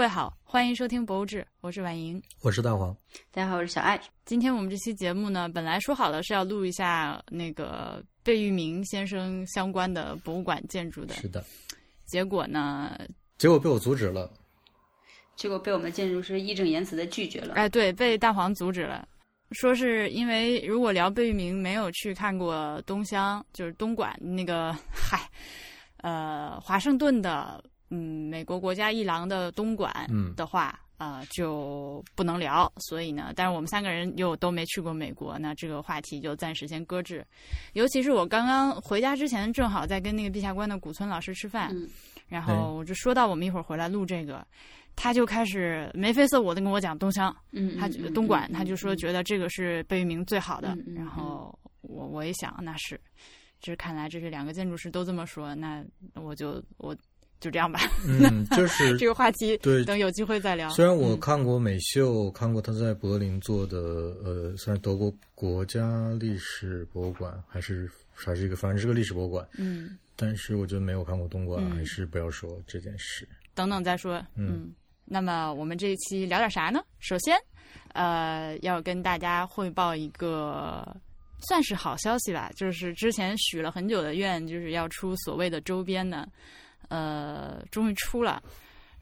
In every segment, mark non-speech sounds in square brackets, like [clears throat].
位好，欢迎收听《博物志》，我是婉莹，我是蛋黄。大家好，我是小爱。今天我们这期节目呢，本来说好了是要录一下那个贝聿铭先生相关的博物馆建筑的，是的。结果呢？结果被我阻止了。结果被我们建筑师义正言辞的拒绝了。哎，对，被大黄阻止了，说是因为如果聊贝聿铭没有去看过东乡，就是东莞那个，嗨，呃，华盛顿的。嗯，美国国家一廊的东莞的话，呃，就不能聊。所以呢，但是我们三个人又都没去过美国，那这个话题就暂时先搁置。尤其是我刚刚回家之前，正好在跟那个陛下关的古村老师吃饭，然后我就说到我们一会儿回来录这个，他就开始眉飞色舞的跟我讲东乡，嗯，他觉得东莞，他就说觉得这个是贝聿铭最好的。然后我我一想，那是，这看来这是两个建筑师都这么说，那我就我。就这样吧，嗯，[laughs] 就是这个话题，对，等有机会再聊。虽然我看过美秀，看过他在柏林做的，呃，算是德国国家历史博物馆，还是还是一个，反正是个历史博物馆，嗯，但是我觉得没有看过东莞，还是不要说这件事。等等再说，嗯。那么我们这一期聊点啥呢？首先，呃，要跟大家汇报一个算是好消息吧，就是之前许了很久的愿，就是要出所谓的周边的。呃，终于出了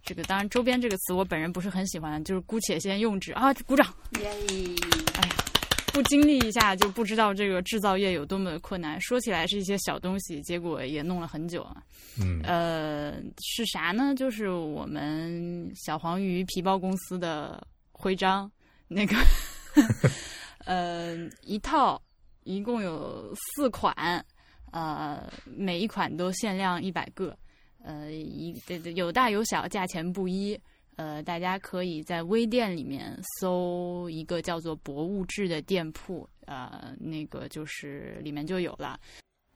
这个，当然“周边”这个词我本人不是很喜欢，就是姑且先用之啊！鼓掌！耶！哎呀，不经历一下就不知道这个制造业有多么的困难。说起来是一些小东西，结果也弄了很久啊。嗯。呃，是啥呢？就是我们小黄鱼皮包公司的徽章，那个，[laughs] 呃，一套一共有四款，呃，每一款都限量一百个。呃，一对对，有大有小，价钱不一。呃，大家可以在微店里面搜一个叫做“博物志”的店铺，呃，那个就是里面就有了。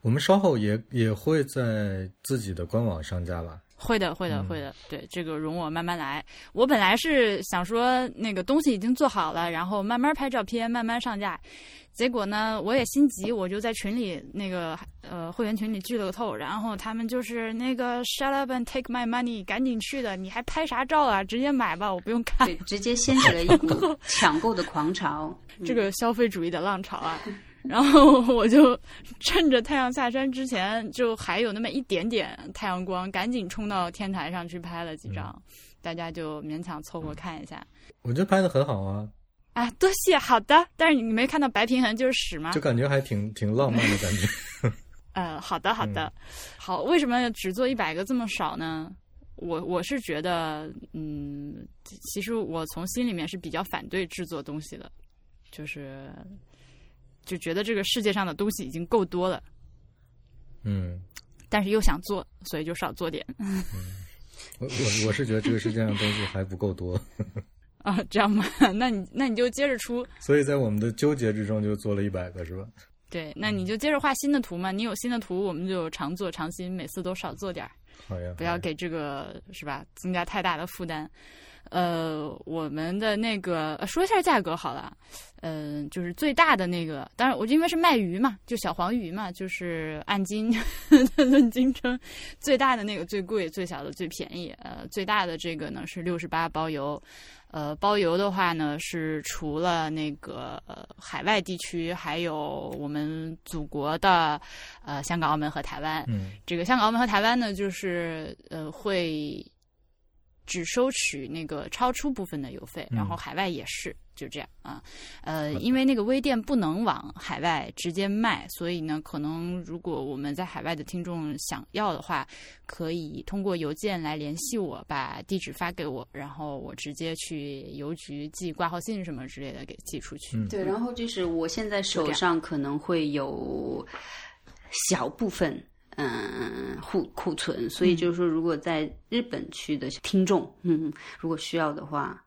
我们稍后也也会在自己的官网上架吧。会的，会的，会的。对，这个容我慢慢来。我本来是想说，那个东西已经做好了，然后慢慢拍照片，慢慢上架。结果呢，我也心急，我就在群里那个呃会员群里剧了个透，然后他们就是那个 shut up and take my money，赶紧去的，你还拍啥照啊？直接买吧，我不用看。对，直接掀起了一股抢购的狂潮，[laughs] 这个消费主义的浪潮啊！然后我就趁着太阳下山之前，就还有那么一点点太阳光，赶紧冲到天台上去拍了几张，大家就勉强凑合看一下。我觉得拍的很好啊。啊，多谢，好的。但是你没看到白平衡就是屎吗？就感觉还挺挺浪漫的感觉。[laughs] 呃，好的，好的，好。为什么只做一百个这么少呢？我我是觉得，嗯，其实我从心里面是比较反对制作东西的，就是就觉得这个世界上的东西已经够多了。嗯。但是又想做，所以就少做点。嗯。我我我是觉得这个世界上东西还不够多。[laughs] 啊，这样吗？[laughs] 那你那你就接着出。所以在我们的纠结之中，就做了一百个，是吧？对，那你就接着画新的图嘛。你有新的图，我们就常做常新，每次都少做点儿。好呀。不要给这个是吧，增加太大的负担。呃，我们的那个说一下价格好了。嗯，就是最大的那个，当然我因为是卖鱼嘛，就小黄鱼嘛，就是按斤 [laughs] 论斤称，最大的那个最贵，最小的最便宜。呃，最大的这个呢是六十八包邮。呃，包邮的话呢，是除了那个呃海外地区，还有我们祖国的呃香港、澳门和台湾。嗯，这个香港、澳门和台湾呢，就是呃会只收取那个超出部分的邮费，然后海外也是。就这样啊，呃，因为那个微店不能往海外直接卖，所以呢，可能如果我们在海外的听众想要的话，可以通过邮件来联系我，把地址发给我，然后我直接去邮局寄挂号信什么之类的给寄出去。对，然后就是我现在手上可能会有小部分嗯库库存，所以就是说，如果在日本区的听众，嗯，如果需要的话，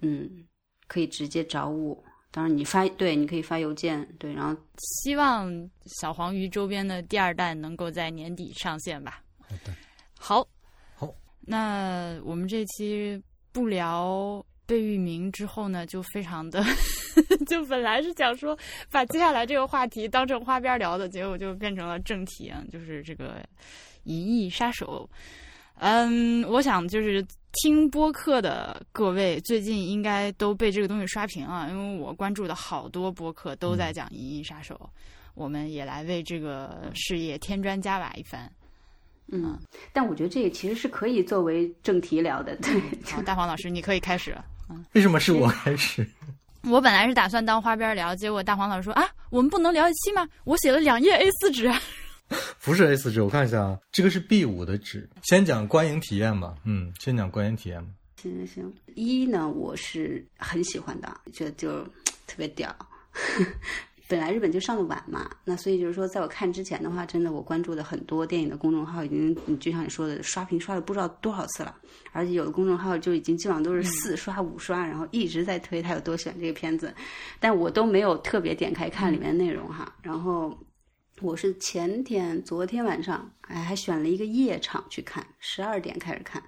嗯。可以直接找我，当然你发对，你可以发邮件对，然后希望小黄鱼周边的第二弹能够在年底上线吧。好的，好，好，那我们这期不聊贝聿铭之后呢，就非常的，[laughs] 就本来是想说把接下来这个话题当成花边聊的，结果就变成了正题啊，就是这个《银翼杀手》。嗯，我想就是。听播客的各位最近应该都被这个东西刷屏啊，因为我关注的好多播客都在讲《银翼杀手》，我们也来为这个事业添砖加瓦一番。嗯，但我觉得这也其实是可以作为正题聊的。对，好，大黄老师，你可以开始了。嗯，为什么是我开始？[laughs] 我本来是打算当花边聊，结果大黄老师说啊，我们不能聊一期吗？我写了两页 A 四纸。[laughs] 不是 A 四纸，我看一下啊，这个是 B 五的纸。先讲观影体验吧，嗯，先讲观影体验吧。行行行，一呢，我是很喜欢的，觉得就特别屌。本来日本就上的晚嘛，那所以就是说，在我看之前的话，真的我关注的很多电影的公众号已经，就像你说的，刷屏刷了不知道多少次了，而且有的公众号就已经基本上都是四刷五刷，然后一直在推他有多喜欢这个片子，但我都没有特别点开看里面内容哈。然后我是前天、昨天晚上，哎，还选了一个夜场去看，十二点开始看，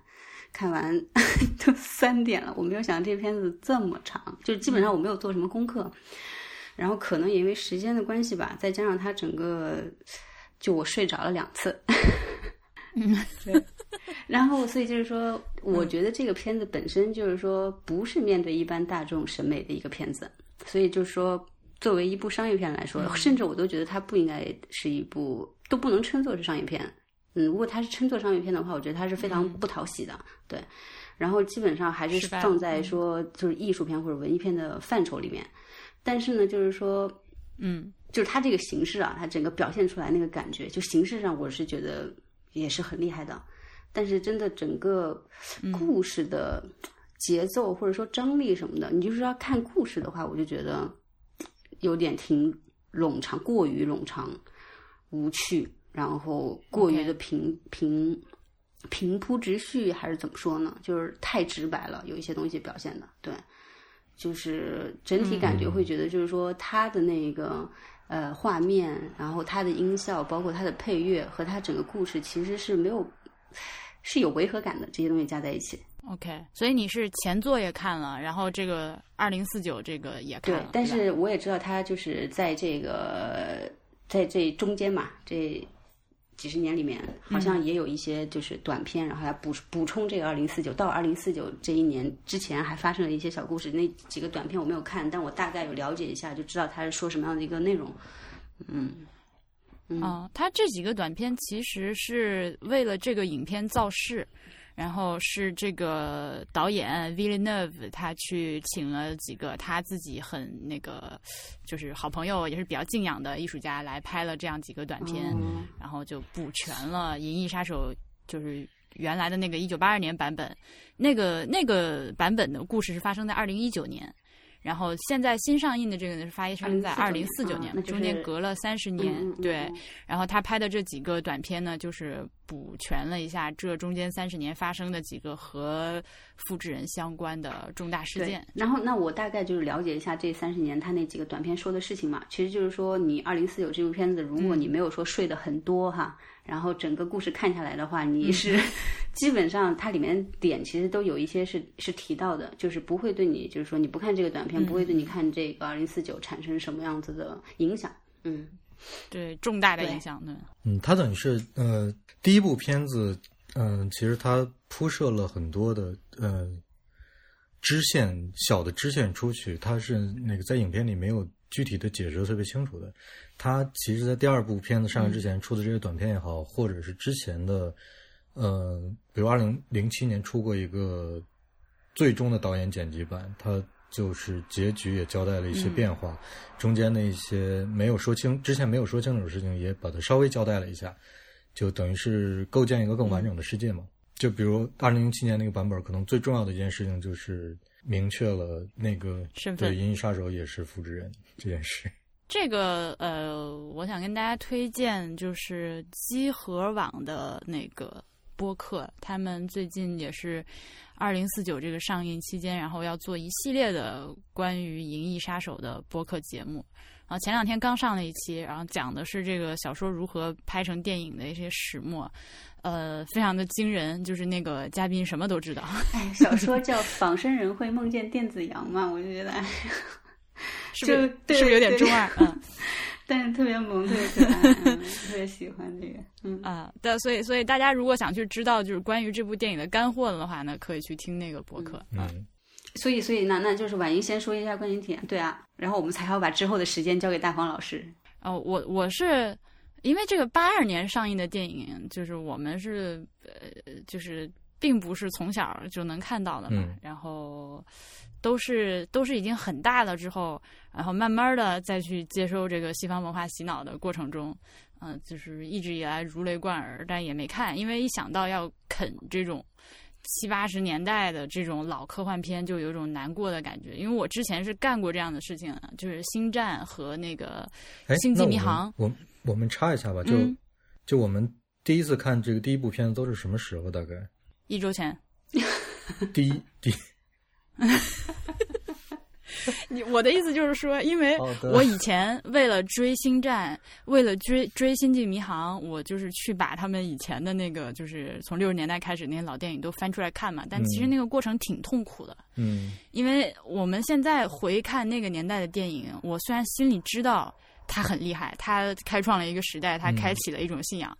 看完 [laughs] 都三点了。我没有想到这片子这么长，就基本上我没有做什么功课。然后可能也因为时间的关系吧，再加上他整个，就我睡着了两次，嗯，[laughs] 对。然后所以就是说，我觉得这个片子本身就是说不是面对一般大众审美的一个片子，所以就是说作为一部商业片来说，甚至我都觉得它不应该是一部，都不能称作是商业片。嗯，如果它是称作商业片的话，我觉得它是非常不讨喜的。对。然后基本上还是放在说就是艺术片或者文艺片的范畴里面。但是呢，就是说，嗯，就是它这个形式啊，它整个表现出来那个感觉，就形式上我是觉得也是很厉害的。但是真的整个故事的节奏或者说张力什么的，你就是要看故事的话，我就觉得有点挺冗长，过于冗长、无趣，然后过于的平平平铺直叙，还是怎么说呢？就是太直白了，有一些东西表现的，对。就是整体感觉会觉得，就是说它的那个呃画面，然后它的音效，包括它的配乐和它整个故事，其实是没有是有违和感的。这些东西加在一起，OK。所以你是前作也看了，然后这个二零四九这个也看了。对，但是我也知道它就是在这个在这中间嘛，这。几十年里面，好像也有一些就是短片，然后来补补充这个二零四九。到二零四九这一年之前，还发生了一些小故事。那几个短片我没有看，但我大概有了解一下，就知道他是说什么样的一个内容。嗯，嗯，他这几个短片其实是为了这个影片造势。然后是这个导演 Villeneuve，他去请了几个他自己很那个，就是好朋友，也是比较敬仰的艺术家来拍了这样几个短片，然后就补全了《银翼杀手》就是原来的那个一九八二年版本，那个那个版本的故事是发生在二零一九年。然后现在新上映的这个呢是发生在二零四九年，中间隔了三十年。对，然后他拍的这几个短片呢，就是补全了一下这中间三十年发生的几个和复制人相关的重大事件。然后，那我大概就是了解一下这三十年他那几个短片说的事情嘛。其实就是说，你二零四九这部片子，如果你没有说睡得很多哈。然后整个故事看下来的话，你是 [laughs] 基本上它里面点其实都有一些是是提到的，就是不会对你，就是说你不看这个短片，不会对你看这个二零四九产生什么样子的影响。嗯，对，重大的影响对。嗯，它等于是呃第一部片子，嗯，其实它铺设了很多的呃支线小的支线出去，它是那个在影片里没有具体的解释特别清楚的。他其实，在第二部片子上映之前出的这些短片也好，或者是之前的，呃，比如二零零七年出过一个最终的导演剪辑版，他就是结局也交代了一些变化，中间的一些没有说清、之前没有说清楚的事情，也把它稍微交代了一下，就等于是构建一个更完整的世界嘛。就比如二零零七年那个版本，可能最重要的一件事情就是明确了那个对《银翼杀手》也是复制人这件事。这个呃，我想跟大家推荐就是机核网的那个播客，他们最近也是二零四九这个上映期间，然后要做一系列的关于《银翼杀手》的播客节目。然后前两天刚上了一期，然后讲的是这个小说如何拍成电影的一些始末，呃，非常的惊人。就是那个嘉宾什么都知道。哎，小说叫《仿生人会梦见电子羊》嘛，我就觉得。[laughs] 是不是是不是有点中二？嗯，[laughs] 但是特别萌，特别可爱，[laughs] 嗯特别喜欢这个。嗯，啊，对，所以所以大家如果想去知道就是关于这部电影的干货的话呢，可以去听那个博客啊。嗯，所以所以那那就是婉莹先说一下观影体验，对啊，然后我们才好把之后的时间交给大黄老师。哦，我我是因为这个八二年上映的电影，就是我们是呃，就是并不是从小就能看到的嘛，嗯然后都是都是已经很大了之后，然后慢慢的再去接受这个西方文化洗脑的过程中，嗯、就是一直以来如雷贯耳，但也没看，因为一想到要啃这种。七八十年代的这种老科幻片，就有一种难过的感觉。因为我之前是干过这样的事情的，就是《星战》和那个哎，星际迷航我我们插一下吧，就、嗯就我们第一次看这个第一部片子都是什么时候？大概一周前。[laughs] 第一第 [laughs] 你我的意思就是说，因为我以前为了追《星战》，为了追追《星际迷航》，我就是去把他们以前的那个，就是从六十年代开始那些老电影都翻出来看嘛。但其实嗯那个过程挺痛苦的，嗯因为我们现在回看那个年代的电影，我虽然心里知道他很厉害，他开创了一个时代，它嗯开启了一种信仰。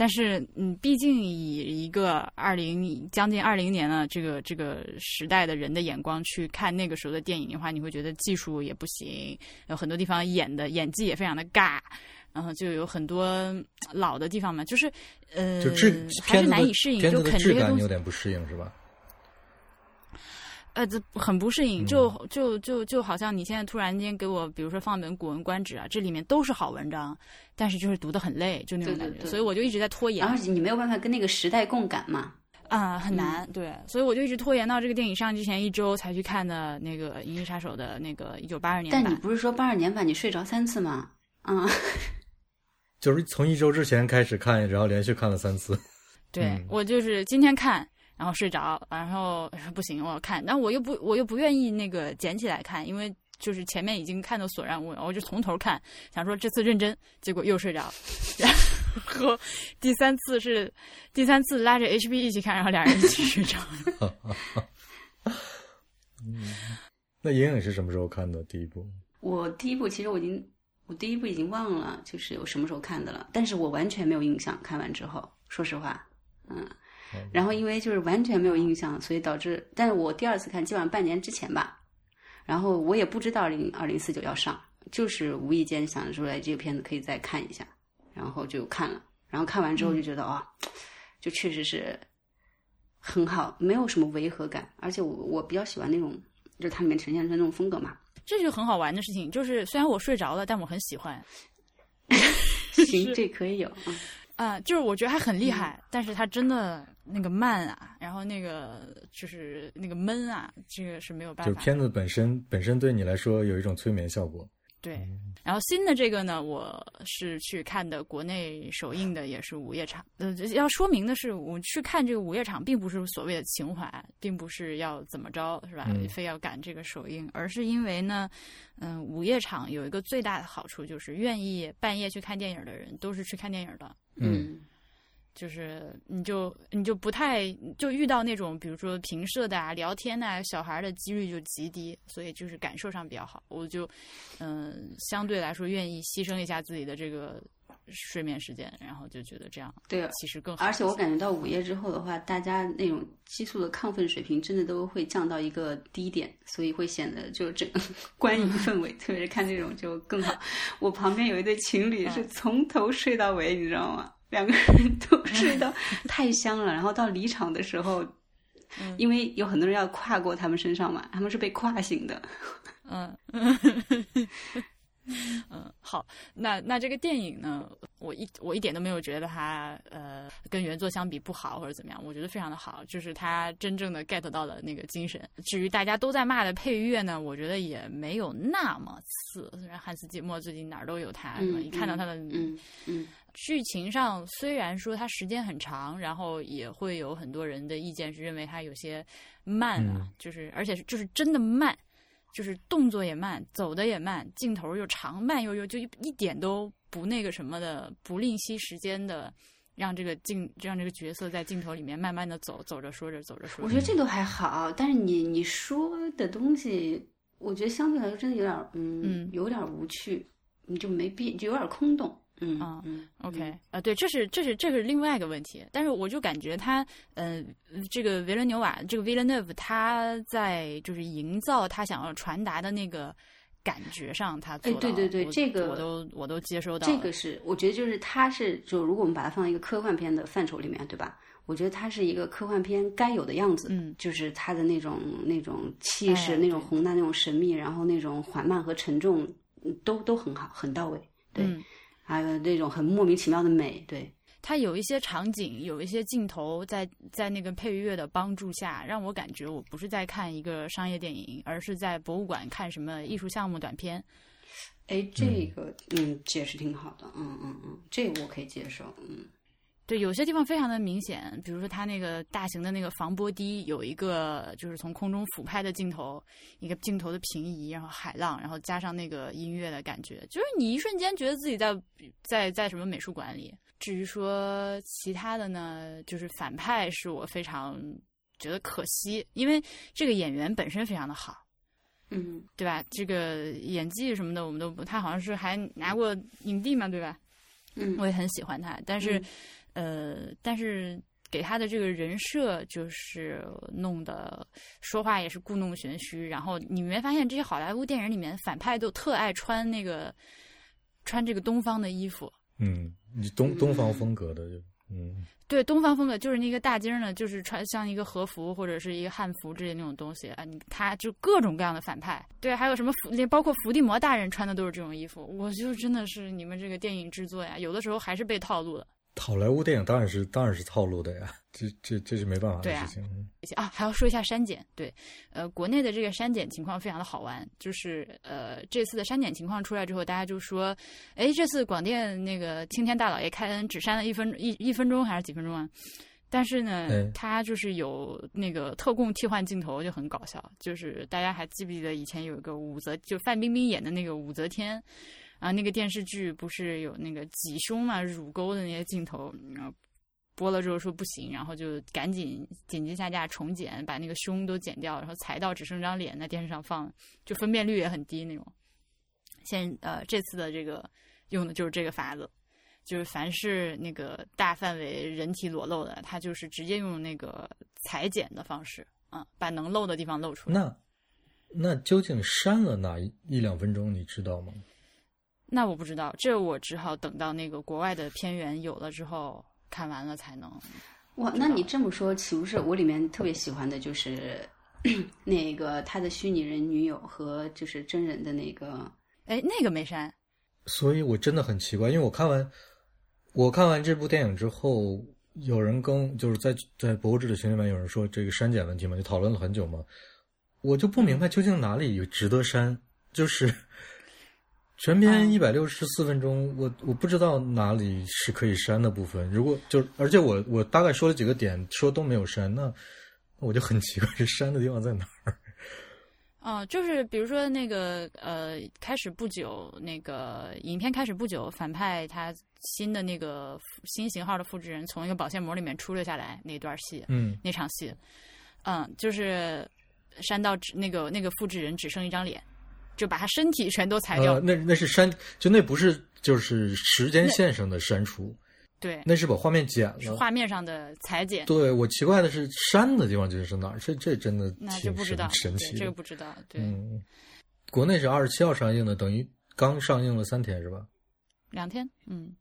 但是，嗯，毕竟以一个二零将近二零年的这个这个时代的人的眼光去看那个时候的电影的话，你会觉得技术也不行，有很多地方演的演技也非常的尬，然后就有很多嗯老的地方嘛，就是呃，就质还是难以适应，就片子的啃这个东西质感你有，点不适应是吧？呃，这很不适应，嗯就就就就好像你现在突然间给我，比如说放一本《古文观止》啊，这里面都是好文章，但是就是读的很累，就那种感觉，对对对所以我就一直在拖延然后你没有办法跟那个时代共感嘛。啊、很难，对，所以我就一直拖延到这个电影上之前一周才去看的那个《银翼杀手》的那个一九八二年版。但你不是说八二年版你睡着三次吗？啊、就是从一周之前开始看，然后连续看了三次。[laughs] 对、嗯我就是今天看，然后睡着，然后不行，我要看，但我又不我又不愿意那个捡起来看，因为就是前面已经看到索然无味，我就从头看，想说这次认真，结果又睡着，[laughs] 然后第三次是第三次拉着 HB 一起看，然后俩人一起睡着。[laughs] 那影影是什么时候看的？第一部？我第一部其实我已经，我第一部已经忘了，就是我什么时候看的了，但是我完全没有印象。看完之后，说实话，嗯，然后因为就是完全没有印象，所以导致，但是我第二次看基本上半年之前吧，然后我也不知道二零二零四九要上，就是无意间想出来这个片子可以再看一下，然后就看了，然后看完之后就觉得啊、就确实是很好，没有什么违和感，而且我我比较喜欢那种，就是它里面呈现出来那种风格嘛。这就很好玩的事情，就是虽然我睡着了，但我很喜欢。[laughs] 行，[laughs] 这可以有。嗯啊、就是我觉得还很厉害，但是他真的那个慢啊，然后那个就是那个闷啊，这个是没有办法。就片子本身本身对你来说有一种催眠效果。对，然后新的这个呢，我是去看的国内首映的，也是午夜场。呃，要说明的是，我去看这个午夜场，并不是所谓的情怀，并不是要怎么着，是吧？嗯非要赶这个首映，而是因为呢，嗯、午夜场有一个最大的好处，就是愿意半夜去看电影的人，都是去看电影的。嗯就是你就你就不太就遇到那种比如说平射的啊、聊天啊、小孩的几率就极低，所以就是感受上比较好。我就嗯、相对来说愿意牺牲一下自己的这个睡眠时间，然后就觉得这样对，其实更好。而且我感觉到午夜之后的话，大家那种激素的亢奋水平真的都会降到一个低点，所以会显得就整个 [laughs] 观影氛围，特别是看这种就更好。我旁边有一对情侣是从头睡到尾，你知道吗？两个人都睡得 [laughs] 太香了，然后到离场的时候。嗯因为有很多人要跨过他们身上嘛，他们是被跨醒的。嗯，[laughs] [laughs] 嗯，好，那那这个电影呢，我一我一点都没有觉得它呃跟原作相比不好或者怎么样，我觉得非常的好，就是它真正的 get 到了那个精神。至于大家都在骂的配乐呢，我觉得也没有那么次，虽然汉斯季默最近哪儿都有他，是吧？嗯一看到他的嗯嗯。剧情上虽然说它时间很长，然后也会有很多人的意见是认为它有些慢啊，嗯。就是而且是就是真的慢，就是动作也慢，走的也慢，镜头又长，慢悠悠，就一一点都不那个什么的，不吝惜时间的。让这个镜，让这个角色在镜头里面慢慢的走，走着说着，走着说着。我觉得这都还好，但是你你说的东西，我觉得相对来说真的有点儿，嗯，嗯有点儿无趣。你就没必就有点空洞。嗯啊嗯 OK，啊，对，这是这是这是另外一个问题，但是我就感觉他，呃，这个维伦纽瓦，这个 Villeneuve，他在就是营造他想要传达的那个感觉上，他哎对对对我这个我都我都接收到这个是我觉得就是他是就如果我们把它放在一个科幻片的范畴里面，对吧？我觉得它是一个科幻片该有的样子，嗯，就是它的那种那种气势、哎那种宏大、那种神秘，然后那种缓慢和沉重，嗯都都很好，很到位。对，嗯还有那种很莫名其妙的美，对，它有一些场景，有一些镜头在在那个配乐的帮助下，让我感觉我不是在看一个商业电影，而是在博物馆看什么艺术项目短片。哎，这个嗯解释挺好的，嗯嗯嗯，这个我可以接受，嗯对，有些地方非常的明显，比如说他那个大型的那个防波堤有一个就是从空中俯拍的镜头，一个镜头的平移，然后海浪，然后加上那个音乐的感觉，就是你一瞬间觉得自己在在在什么美术馆里。至于说其他的呢，就是反派是我非常觉得可惜，因为这个演员本身非常的好。嗯对吧？这个演技什么的，我们都不，他好像是还拿过影帝嘛，对吧？嗯我也很喜欢他，但是，呃，但是给他的这个人设就是弄的说话也是故弄玄虚，然后你没发现这些好莱坞电影里面反派都特爱穿那个穿这个东方的衣服，嗯，你东东方风格的就嗯。对东方风格就是那个大襟儿呢，就是穿像一个和服或者是一个汉服之类的那种东西啊，你他就各种各样的反派，对，还有什么伏，连包括伏地魔大人穿的都是这种衣服，我就真的是你们这个电影制作呀，有的时候还是被套路了。好莱坞电影当然是当然是套路的呀，这这这是没办法的事情。嗯啊，还要说一下删减，对，呃，国内的这个删减情况非常的好玩，就是呃，这次的删减情况出来之后，大家就说，哎，这次广电那个青天大老爷开恩只删了一分一一分钟还是几分钟啊？但是呢哎，他就是有那个特供替换镜头，就很搞笑。就是大家还记不记得以前有一个武则，就范冰冰演的那个武则天，啊，那个电视剧不是有那个挤胸嘛、乳沟的那些镜头，然后播了之后说不行，然后就赶紧紧急下架重剪，把那个胸都剪掉，然后裁到只剩张脸在电视上放，就分辨率也很低那种。现呃这次的这个用的就是这个法子，就是凡是那个大范围人体裸露的，它就是直接用那个裁剪的方式啊，把能露的地方露出来。那那究竟删了哪一一两分钟，你知道吗？那我不知道，这我只好等到那个国外的片源有了之后看完了才能。哇，那你这么说，岂不是我里面特别喜欢的就是 [clears throat] 那个他的虚拟人女友和就是真人的那个，哎，那个没删，所以我真的很奇怪，因为我看完我看完这部电影之后，有人跟就是在在博物志的群里面有人说这个删减问题嘛，就讨论了很久嘛，我就不明白究竟哪里有值得删，就是全片嗯一百六十四分钟，我我不知道哪里是可以删的部分。如果就而且我我大概说了几个点，说都没有删，那我就很奇怪，这删的地方在哪儿？嗯、[laughs] 就是比如说那个呃，开始不久，那个影片开始不久，反派他新的那个新型号的复制人从一个保鲜膜里面出了下来那段戏，嗯那场戏，嗯，就是删到只那个那个复制人只剩一张脸，就把他身体全都裁掉，呃，那那是删，就那不是就是时间线上的删除，对，那是把画面剪了。是画面上的裁剪，对我奇怪的是删的地方究竟是哪儿？这这真的那就挺不知道，神神奇。这个不知道，对，嗯，国内是二十七号上映的，等于刚上映了三天是吧？两天，嗯，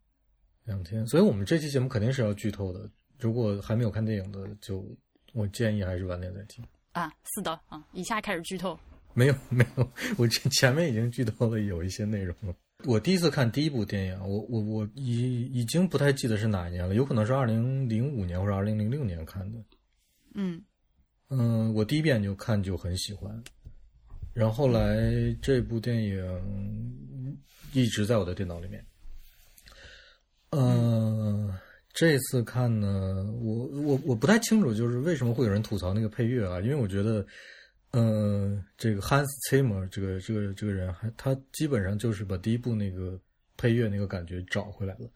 两天，所以我们这期节目肯定是要剧透的。如果还没有看电影的，就我建议还是晚点再听。啊，是的啊，以下开始剧透，没有没有，我前前面已经剧透了有一些内容了。我第一次看第一部电影，我我我已已经不太记得是哪一年了，有可能是二零零五年或者二零零六年看的。嗯嗯，我第一遍就看就很喜欢，然后后来这部电影一直在我的电脑里面。嗯、这次看呢，我我我不太清楚，就是为什么会有人吐槽那个配乐啊？因为我觉得，嗯、这个 Hans Zimmer 这个这个这个人还他基本上就是把第一部那个配乐那个感觉找回来了。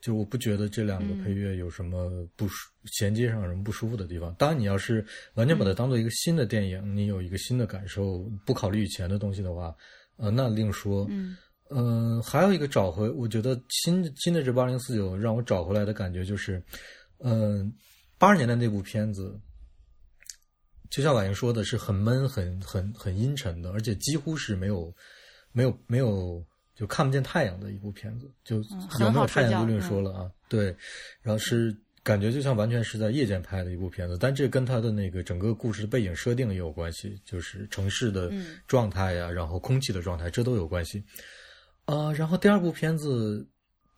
就我不觉得这两个配乐有什么不舒衔接上有什么不舒服的地方。当然，你要是完全把它当做一个新的电影，你有一个新的感受，不考虑以前的东西的话，呃，那另说。嗯嗯，还有一个找回，我觉得新新的这八零四九让我找回来的感觉就是，嗯，八十年代那部片子，就像婉莹说的是很闷、很很很阴沉的，而且几乎是没有没有没有就看不见太阳的一部片子，就有没有太阳就另说了啊。对，然后是。感觉就像完全是在夜间拍的一部片子，但这跟他的那个整个故事的背景设定也有关系，就是城市的状态呀，然后空气的状态，这都有关系。啊，然后第二部片子，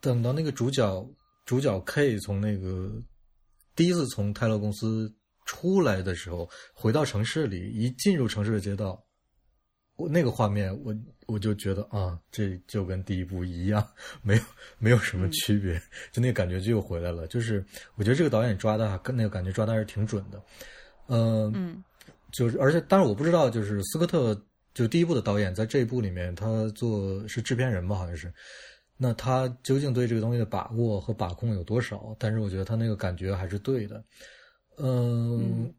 等到那个主角主角 K 从那个第一次从泰勒公司出来的时候，回到城市里，一进入城市的街道。我那个画面，我我就觉得啊，这就跟第一部一样，没有没有什么区别，就那个感觉就又回来了。就是我觉得这个导演抓的，跟那个感觉抓的还是挺准的。嗯，就是而且，但是我不知道，就是斯科特就第一部的导演，在这一部里面，他做是制片人吧，好像是。那他究竟对这个东西的把握和把控有多少？但是我觉得他那个感觉还是对的。嗯。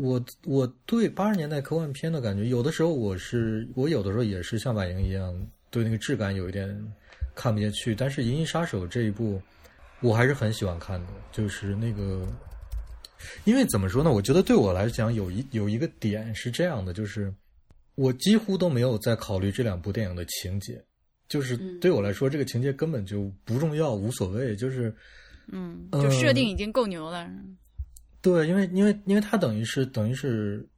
我我对八十年代科幻片的感觉，有的时候我是我有的时候也是像婉莹一样，对那个质感有一点看不下去。但是《银翼杀手》这一部，我还是很喜欢看的。就是那个，因为怎么说呢？我觉得对我来讲，有一有一个点是这样的，就是我几乎都没有在考虑这两部电影的情节。就是对我来说，这个情节根本就不重要，无所谓。就是嗯，就设定已经够牛了。对，因为因为因为它等于是等于是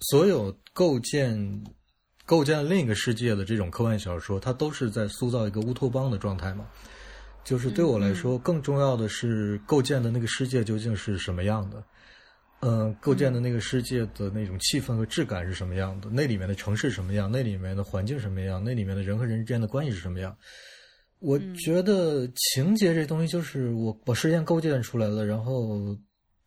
所有构建构建另一个世界的这种科幻小说，它都是在塑造一个乌托邦的状态嘛。就是对我来说，更重要的是构建的那个世界究竟是什么样的？嗯，构建的那个世界的那种气氛和质感是什么样的？那里面的城市什么样？那里面的环境什么样？那里面的人和人之间的关系是什么样？我觉得情节这东西就是我我事先构建出来了，然后。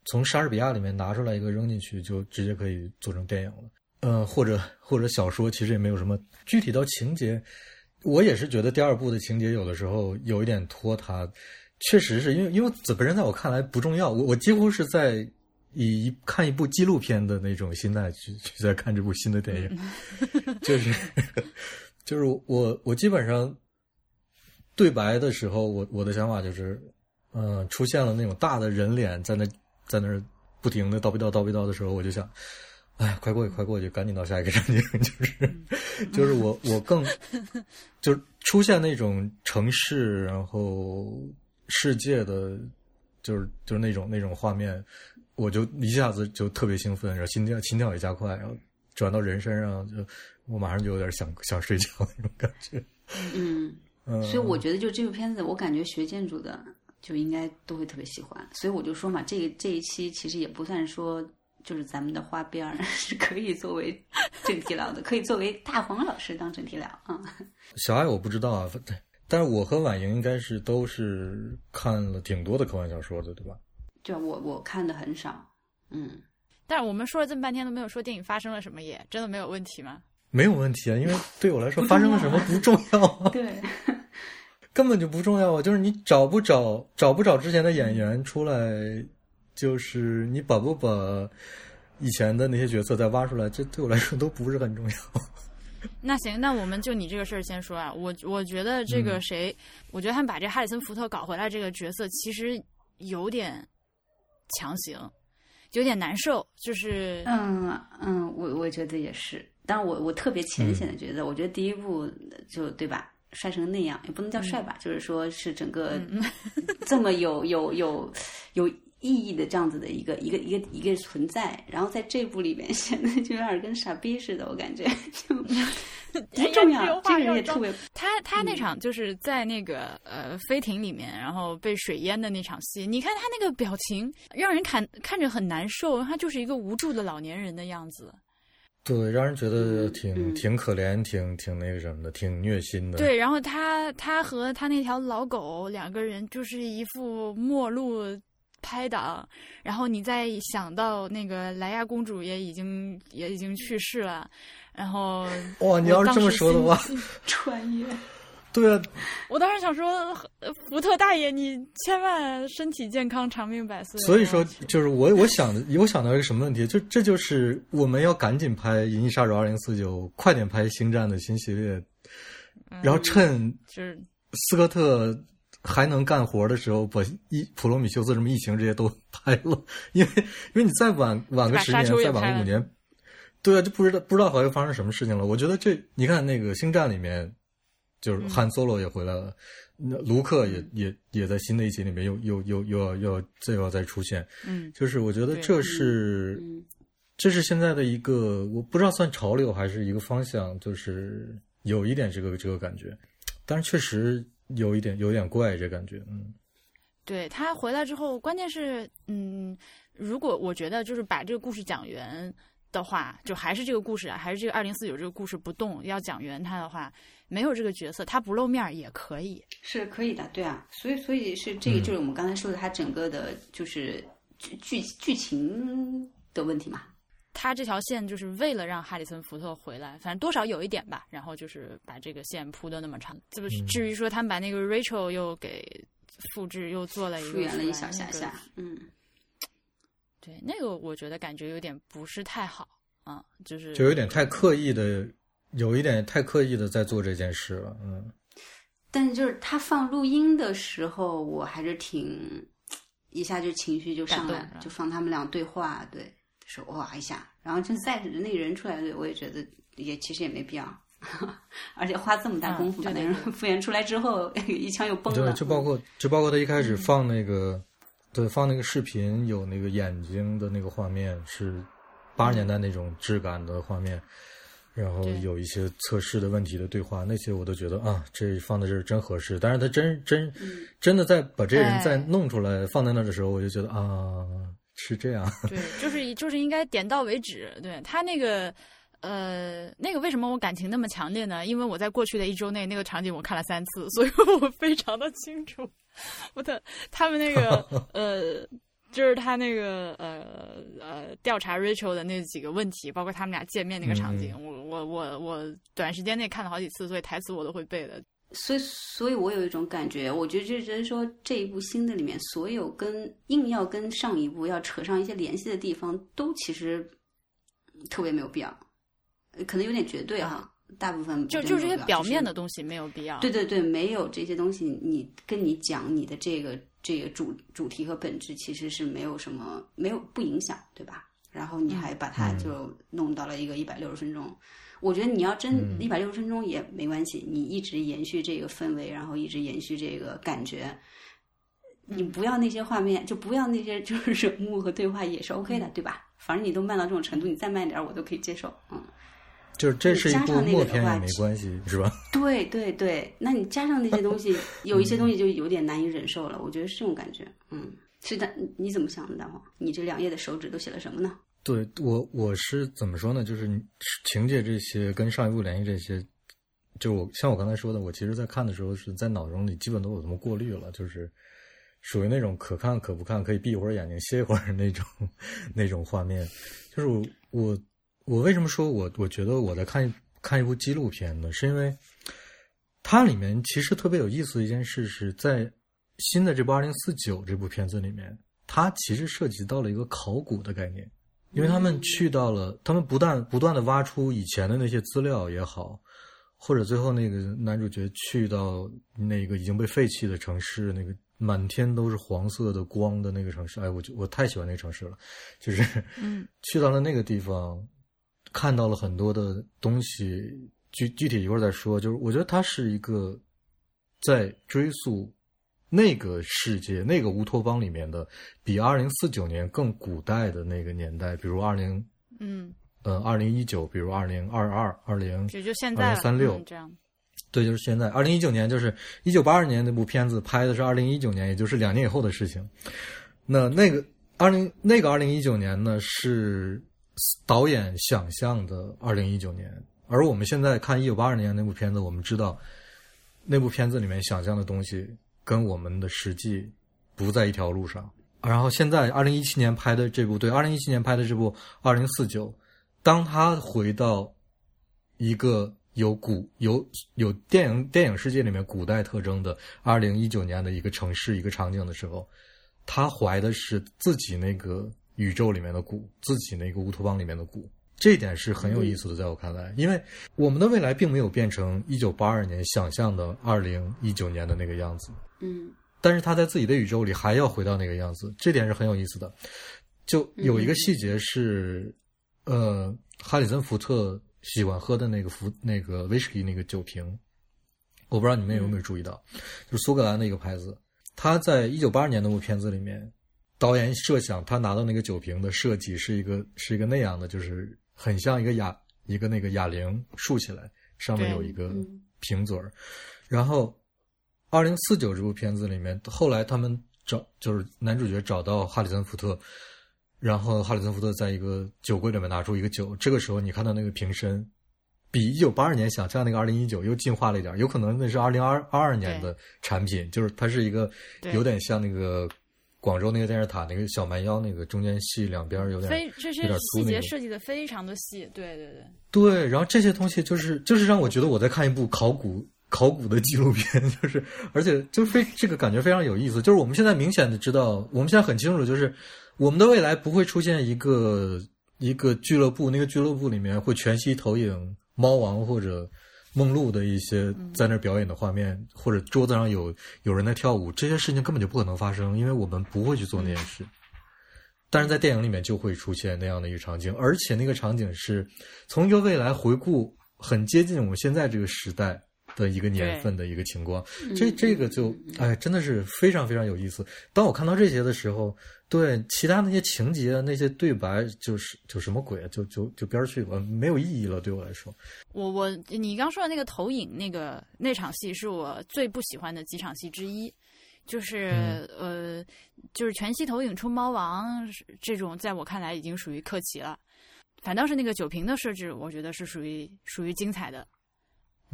从莎士比亚里面拿出来一个扔进去，就直接可以做成电影了。嗯，或者或者小说，其实也没有什么具体到情节。我也是觉得第二部的情节有的时候有一点拖沓，确实是因为因为本身在我看来不重要。我我几乎是在以看一部纪录片的那种心态去去在看这部新的电影，[laughs] [laughs] 就是就是我我基本上对白的时候，我我的想法就是，嗯，出现了那种大的人脸在那。在那儿不停的叨逼叨叨逼叨的时候，我就想，哎，快过去，快过去，赶紧到下一个场景。就是，就是我，我更，就出现那种城市，然后世界的，就是就是那种那种画面，我就一下子就特别兴奋，然后心跳心跳也加快，然后转到人身上，就我马上就有点想想睡觉那种感觉。嗯，所以我觉得就这部片子，我感觉学建筑的。就应该都会特别喜欢，所以我就说嘛，这这一期其实也不算说就是咱们的花边儿，[laughs] 是可以作为正题聊的，可以作为大黄老师当正题聊啊。[laughs] 小爱我不知道啊，但是我和婉莹应该是都是看了挺多的科幻小说的，对吧？就我我看的很少，嗯。但是我们说了这么半天都没有说电影发生了什么，也真的没有问题吗？没有问题啊，因为对我来说发生了什么不重要。[laughs] 对。根本就不重要啊！就是你找不找找不找之前的演员出来，就是你把不把以前的那些角色再挖出来，这对我来说都不是很重要。那行，[laughs] 那我们就你这个事儿先说啊。我我觉得这个谁，我觉得他们把这哈里森福特搞回来这个角色，其实有点强行，有点难受。就是嗯嗯，我我觉得也是。但我我特别浅显的觉得，我觉得第一部就对吧？帅成那样也不能叫帅吧，就是说是整个 [laughs] 这么有有有有意义的这样子的一个一个一个一个存在，然后在这部里面 [laughs] 显得就有点跟傻逼似的，我感觉就 [laughs] 不重要。这个人也特别，他他那场就是在那个呃飞艇里面，然后被水淹的那场戏，你看他那个表情，让人看看着很难受，他就是一个无助的老年人的样子。对，让人觉得挺挺可怜，挺挺那个什么的，挺虐心的。对，然后他他和他那条老狗两个人就是一副陌路拍档，然后你再想到那个莱娅公主也已经也已经去世了，然后哇，你要是这么说的话，[laughs] 穿越。对啊，我当时想说，福特大爷，你千万身体健康，长命百岁。所以说，[laughs] 就是我我想的，我想到一个什么问题？就这就是我们要赶紧拍《银翼杀手二零四九》，快点拍《星战》的新系列，然后趁就是斯科特还能干活的时候，把一普罗米修斯什么异形这些都拍了，[laughs] 因为因为你再晚晚个十年，再晚个五年，对啊，就不知道不知道还会发生什么事情了。我觉得这你看那个星战里面，就是汉 Solo 也回来了，那卢克也也也在新的一集里面又又又又要要再要再出现，嗯，就是我觉得这是这是现在的一个我不知道算潮流还是一个方向，就是有一点这个这个感觉，但是确实。有一点，有点怪这感觉，嗯，对他回来之后，关键是，嗯，如果我觉得就是把这个故事讲圆的话，就还是这个故事啊，还是这个二零四九这个故事不动，要讲圆它的话，没有这个角色，他不露面也可以，是可以的，对啊，所以，所以是这个，就是我们刚才说的，他整个的就是剧剧剧情的问题嘛。他这条线就是为了让哈里森福特回来，反正多少有一点吧。然后就是把这个线铺的那么长。这不至于说他们把那个 Rachel 又给复制又做了一个复原了一小下下。嗯，对，那个我觉得感觉有点不是太好啊，就是就有点太刻意的，有一点太刻意的在做这件事了。嗯，但是就是他放录音的时候，我还是挺一下就情绪就上来了，就放他们俩对话，对。说哇一下，然后就再那个人出来，我也觉得也其实也没必要，[laughs] 而且花这么大功夫把那人复原出来之后，[laughs] 一枪又崩了。对，就包括就包括他一开始放那个，对，放那个视频有那个眼睛的那个画面是八十年代那种质感的画面，然后有一些测试的问题的对话，那些我都觉得啊，这放在这儿真合适。但是他真真真的在把这人再弄出来放在那的时候，我就觉得啊。是这样，对，就是就是应该点到为止。对他那个，呃，那个为什么我感情那么强烈呢？因为我在过去的一周内，那个场景我看了三次，所以我非常的清楚。我的他们那个，[laughs] 呃，就是他那个，呃呃，调查 Rachel 的那几个问题，包括他们俩见面那个场景，我我我我短时间内看了好几次，所以台词我都会背的。所以，所以我有一种感觉，我觉得就是说，这一部新的里面，所有跟硬要跟上一部要扯上一些联系的地方，都其实特别没有必要，可能有点绝对哈。大部分就就这些表面的东西没有必要。对对对，没有这些东西，你跟你讲你的这个这个主主题和本质，其实是没有什么没有不影响，对吧？然后你还把它就弄到了一个一百六十分钟。我觉得你要真一百六十分钟也没关系，你一直延续这个氛围，然后一直延续这个感觉，你不要那些画面，就不要那些 [laughs] 就是人物和对话也是 OK 的，对吧？反正你都慢到这种程度，你再慢点我都可以接受，嗯。就是这是一部默片也没关系，是吧？对对对，那你加上那些东西，[laughs] 有一些东西就有点难以忍受了。我觉得是这种感觉，嗯。是的，你怎么想的，大黄？你这两页的手指都写了什么呢？对我，我是怎么说呢？就是情节这些跟上一部联系这些，就我像我刚才说的，我其实在看的时候是在脑中里基本都有这么过滤了，就是属于那种可看可不看，可以闭一会儿眼睛歇一会儿 [laughs] 那种那种画面。就是我我我为什么说我我觉得我在看看一部纪录片呢？是因为它里面其实特别有意思的一件事是在新的这部《二零四九》这部片子里面，它其实涉及到了一个考古的概念。因为他们去到了，他们不但不断的挖出以前的那些资料也好，或者最后那个男主角去到那个已经被废弃的城市，那个满天都是黄色的光的那个城市，哎，我就我太喜欢那个城市了，就是嗯，[laughs] 去到了那个地方，看到了很多的东西，具具体一会儿再说。就是我觉得它是一个在追溯。那个世界，那个乌托邦里面的，比二零四九年更古代的那个年代，比如二零，嗯，呃，二零一九，比如二零二二、二零，就就现在三六这样，对，就是现在。二零一九年就是一九八二年那部片子拍的是二零一九年，也就是两年以后的事情。那那个二零那个二零一九年呢，是导演想象的二零一九年，而我们现在看一九八二年那部片子，我们知道那部片子里面想象的东西。跟我们的实际不在一条路上。然后现在，二零一七年拍的这部，对，二零一七年拍的这部《二零四九》，当他回到一个有古有有电影电影世界里面古代特征的二零一九年的一个城市一个场景的时候，他怀的是自己那个宇宙里面的古，自己那个乌托邦里面的古。这一点是很有意思的，在我看来，因为我们的未来并没有变成一九八二年想象的二零一九年的那个样子，嗯但是他在自己的宇宙里还要回到那个样子，这点是很有意思的。就有一个细节是，呃，哈里森福特喜欢喝的那个福那个威士忌那个酒瓶，我不知道你们有没有注意到，就是苏格兰的一个牌子。他在一九八二年那部片子里面，导演设想他拿到那个酒瓶的设计是一个是一个那样的，就是很像一个哑一个那个哑铃竖起来，上面有一个嗯瓶嘴儿。然后，二零四九这部片子里面，后来他们找就是男主角找到哈里森福特，然后哈里森福特在一个酒柜里面拿出一个酒，这个时候你看到那个瓶身。比一九八二年想象那个二零一九又进化了一点，有可能那是二零二二二年的产品，就是它是一个有点像那个广州那个电视塔那个小蛮腰那个中间细两边有点非这些细节设计的非常的细，对对对，对，然后这些东西就是就是让我觉得我在看一部考古考古的纪录片，就是而且就非这个感觉非常有意思。就是我们现在明显的知道，我们现在很清楚，就是我们的未来不会出现一个一个俱乐部，那个俱乐部里面会全息投影猫王或者梦露的一些在那儿表演的画面，或者桌子上有有人在跳舞，这些事情根本就不可能发生，因为我们不会去做那件事。但是在电影里面就会出现那样的一个场景，而且那个场景是从一个未来回顾，很接近我们现在这个时代的一个年份的一个情况。这这个就哎，真的是非常非常有意思。当我看到这些的时候，对其他那些情节、那些对白，就是就什么鬼啊，就就就边儿去吧，没有意义了。对我来说，我我你刚说的那个投影那个那场戏是我最不喜欢的几场戏之一，就是、嗯呃，就是全息投影出猫王这种，在我看来已经属于客气了。反倒是那个酒瓶的设置，我觉得是属于属于精彩的，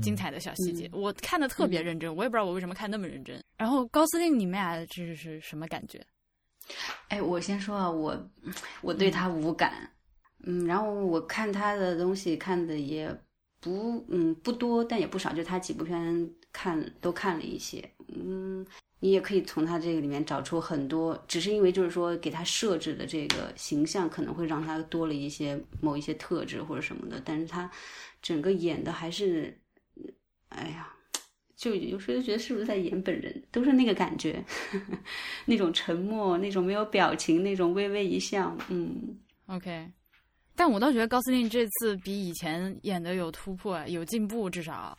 精彩的小细节，我看的特别认真，我也不知道我为什么看那么认真。然后高司令，你们俩这是什么感觉？哎，我先说啊，我我对他无感，嗯，然后我看他的东西看的也不嗯不多，但也不少，就他几部片看都看了一些，嗯，你也可以从他这个里面找出很多，只是因为就是说给他设置的这个形象可能会让他多了一些某一些特质或者什么的，但是他整个演的还是，哎呀。就有时候就觉得是不是在演本人，都是那个感觉，[laughs] 那种沉默，那种没有表情，那种微微一笑，嗯。OK，但我倒觉得高司令这次比以前演的有突破，有进步，至少。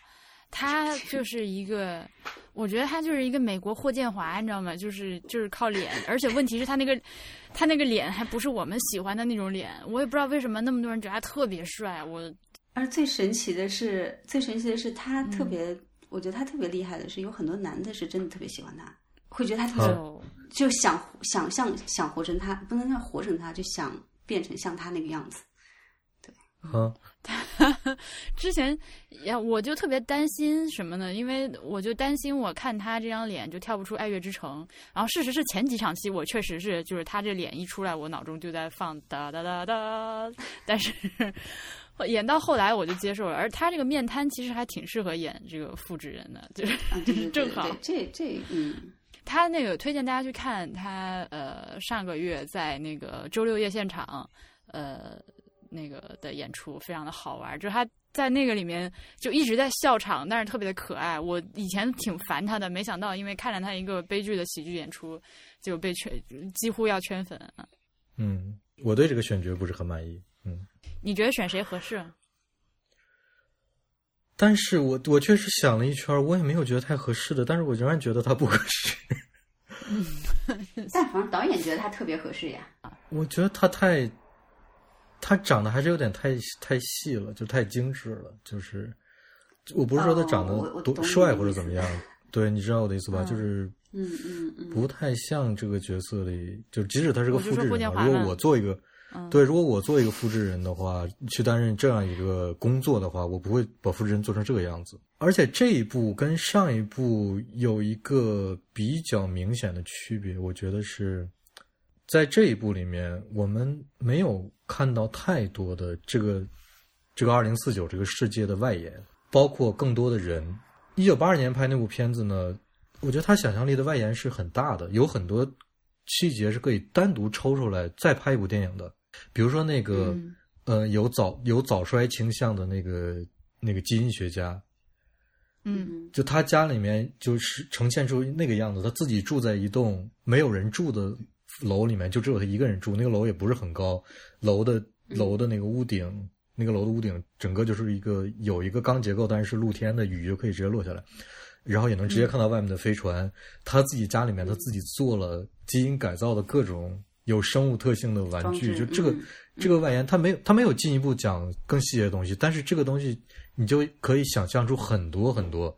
他就是一个，我觉得他就是一个美国霍建华，你知道吗？就是就是靠脸，而且问题是他那个他那个脸还不是我们喜欢的那种脸，我也不知道为什么那么多人觉得他特别帅，我而最神奇的是，最神奇的是他特别，我觉得他特别厉害的是，有很多男的是真的特别喜欢他，会觉得他特别就就想想象想活成他，不能叫活成他，就想变成像他那个样子。对 [laughs] 嗯，[laughs] 之前呀，我就特别担心什么呢？因为我就担心我看他这张脸就跳不出《爱乐之城》，然后事实是前几场戏我确实是就是他这脸一出来，我脑中就在放哒哒哒哒，但是演到后来我就接受了。而他这个面瘫其实还挺适合演这个复制人的，就是啊，对对 [laughs] 对正好，这这嗯，他那个推荐大家去看他呃上个月在那个周六夜现场呃那个的演出非常的好玩，就是他在那个里面就一直在笑场，但是特别的可爱。我以前挺烦他的，没想到因为看了他一个悲剧的喜剧演出，就被圈几乎要圈粉。嗯，我对这个选角不是很满意。嗯，你觉得选谁合适？但是我我确实想了一圈，我也没有觉得太合适的，但是我仍然觉得他不合适。[laughs] 但反正导演觉得他特别合适呀。我觉得他太，他长得还是有点太太细了，就太精致了。就是，我不是说他长得多帅或者怎么样，对，你知道我的意思吧？嗯就是嗯嗯嗯，不太像这个角色里，就即使他是个复制人啊，如果我做一个，对，如果我做一个复制人的话，去担任这样一个工作的话，我不会把复制人做成这个样子。而且这一部跟上一部有一个比较明显的区别，我觉得是在这一部里面，我们没有看到太多的这个这个二零四九这个世界的外延，包括更多的人。一九八二年拍那部片子呢，我觉得他想象力的外延是很大的，有很多细节是可以单独抽出来再拍一部电影的。比如说那个、嗯。呃有早有早衰倾向的那个那个基因学家，嗯。就他家里面就是呈现出那个样子，他自己住在一栋没有人住的楼里面，就只有他一个人住，那个楼也不是很高，楼的楼的那个屋顶，那个楼的屋顶整个就是一个有一个钢结构，但是是露天的，雨就可以直接落下来，然后也能直接看到外面的飞船。他自己家里面他自己做了基因改造的各种有生物特性的玩具，就这个、嗯这个外延，他没有他没有进一步讲更细节的东西，但是这个东西你就可以想象出很多很多。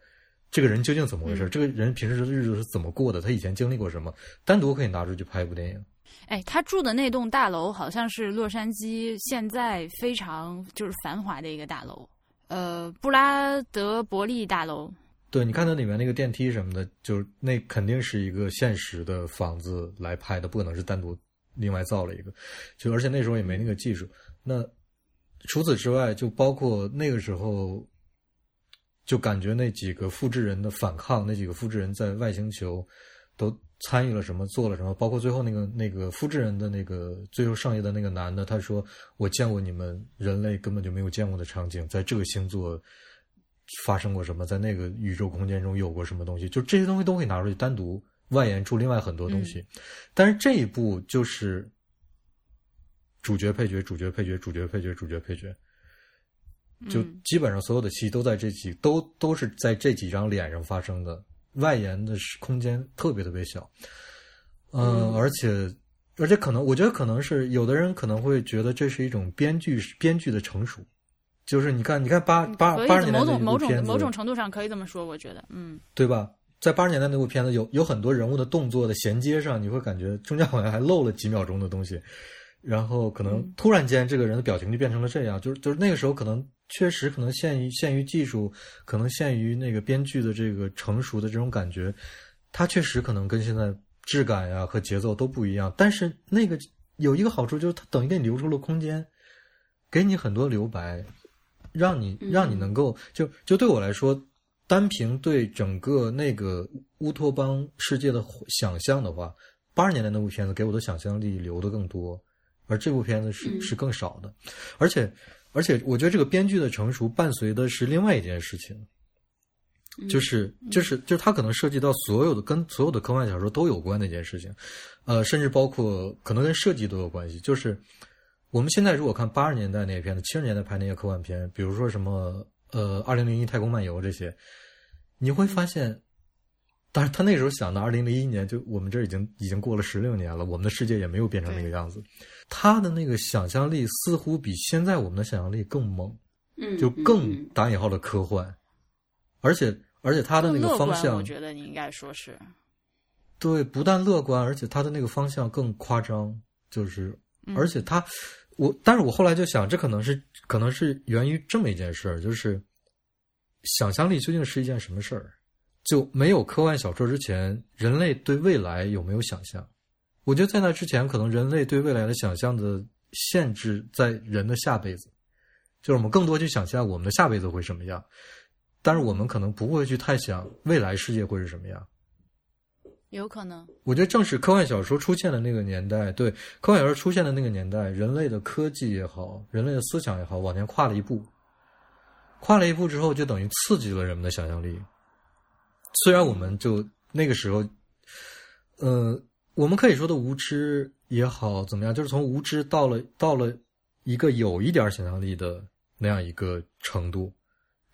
这个人究竟怎么回事？嗯这个人平时的日子是怎么过的？他以前经历过什么？单独可以拿出去拍一部电影。哎，他住的那栋大楼好像是洛杉矶现在非常就是繁华的一个大楼，呃，布拉德伯利大楼。对，你看它里面那个电梯什么的，就是那肯定是一个现实的房子来拍的，不可能是单独另外造了一个。就而且那时候也没那个技术。那除此之外，就包括那个时候，就感觉那几个复制人的反抗，那几个复制人在外星球都参与了什么，做了什么，包括最后那个那个复制人的那个最后剩下的那个男的，他说：“我见过你们人类根本就没有见过的场景，在这个星座。”发生过什么，在那个宇宙空间中有过什么东西，就这些东西都可以拿出去单独外延出另外很多东西。但是这一部就是主角配角主角配角主角配角主角配角，就嗯基本上所有的戏都在这几都都是在这几张脸上发生的，外延的空间特别特别小。嗯，而且而且可能我觉得可能是有的人可能会觉得这是一种编剧编剧的成熟。就是你看，你看八八八十年代某种某种某种程度上可以这么说，我觉得，嗯对吧？在八十年代那部片子有有很多人物的动作的衔接上，你会感觉中间好像还漏了几秒钟的东西，然后可能突然间这个人的表情就变成了这样，就是就是那个时候可能确实可能限于限于技术，可能限于那个编剧的这个成熟的这种感觉，它确实可能跟现在质感呀和节奏都不一样。但是那个有一个好处就是它等于给你留出了空间，给你很多留白，让你让你能够就就对我来说。单凭对整个那个乌托邦世界的想象的话，八十年代那部片子给我的想象力留的更多，而这部片子是是更少的，而且而且我觉得这个编剧的成熟伴随的是另外一件事情，就是就是就是它可能涉及到所有的跟所有的科幻小说都有关的一件事情，呃，甚至包括可能跟设计都有关系，就是我们现在如果看八十年代那些片子，七十年代拍那些科幻片，比如说什么。呃，二零零一太空漫游这些，你会发现，但是他那时候想的二零零一年，就我们这已经已经过了十六年了，我们的世界也没有变成那个样子。他的那个想象力似乎比现在我们的想象力更猛，嗯，就更打引号的科幻，而且而且他的那个方向，我觉得你应该说是对，不但乐观，而且他的那个方向更夸张，就是而且他。我，但是我后来就想，这可能是可能是源于这么一件事儿，就是想象力究竟是一件什么事儿？就没有科幻小说之前，人类对未来有没有想象？我觉得在那之前，可能人类对未来的想象的限制在人的下辈子，就是我们更多去想象我们的下辈子会什么样，但是我们可能不会去太想未来世界会是什么样。有可能，我觉得正是科幻小说出现的那个年代，对科幻小说出现的那个年代，人类的科技也好，人类的思想也好，往前跨了一步。跨了一步之后，就等于刺激了人们的想象力。虽然我们就那个时候，呃，我们可以说的无知也好，怎么样，就是从无知到了到了一个有一点想象力的那样一个程度，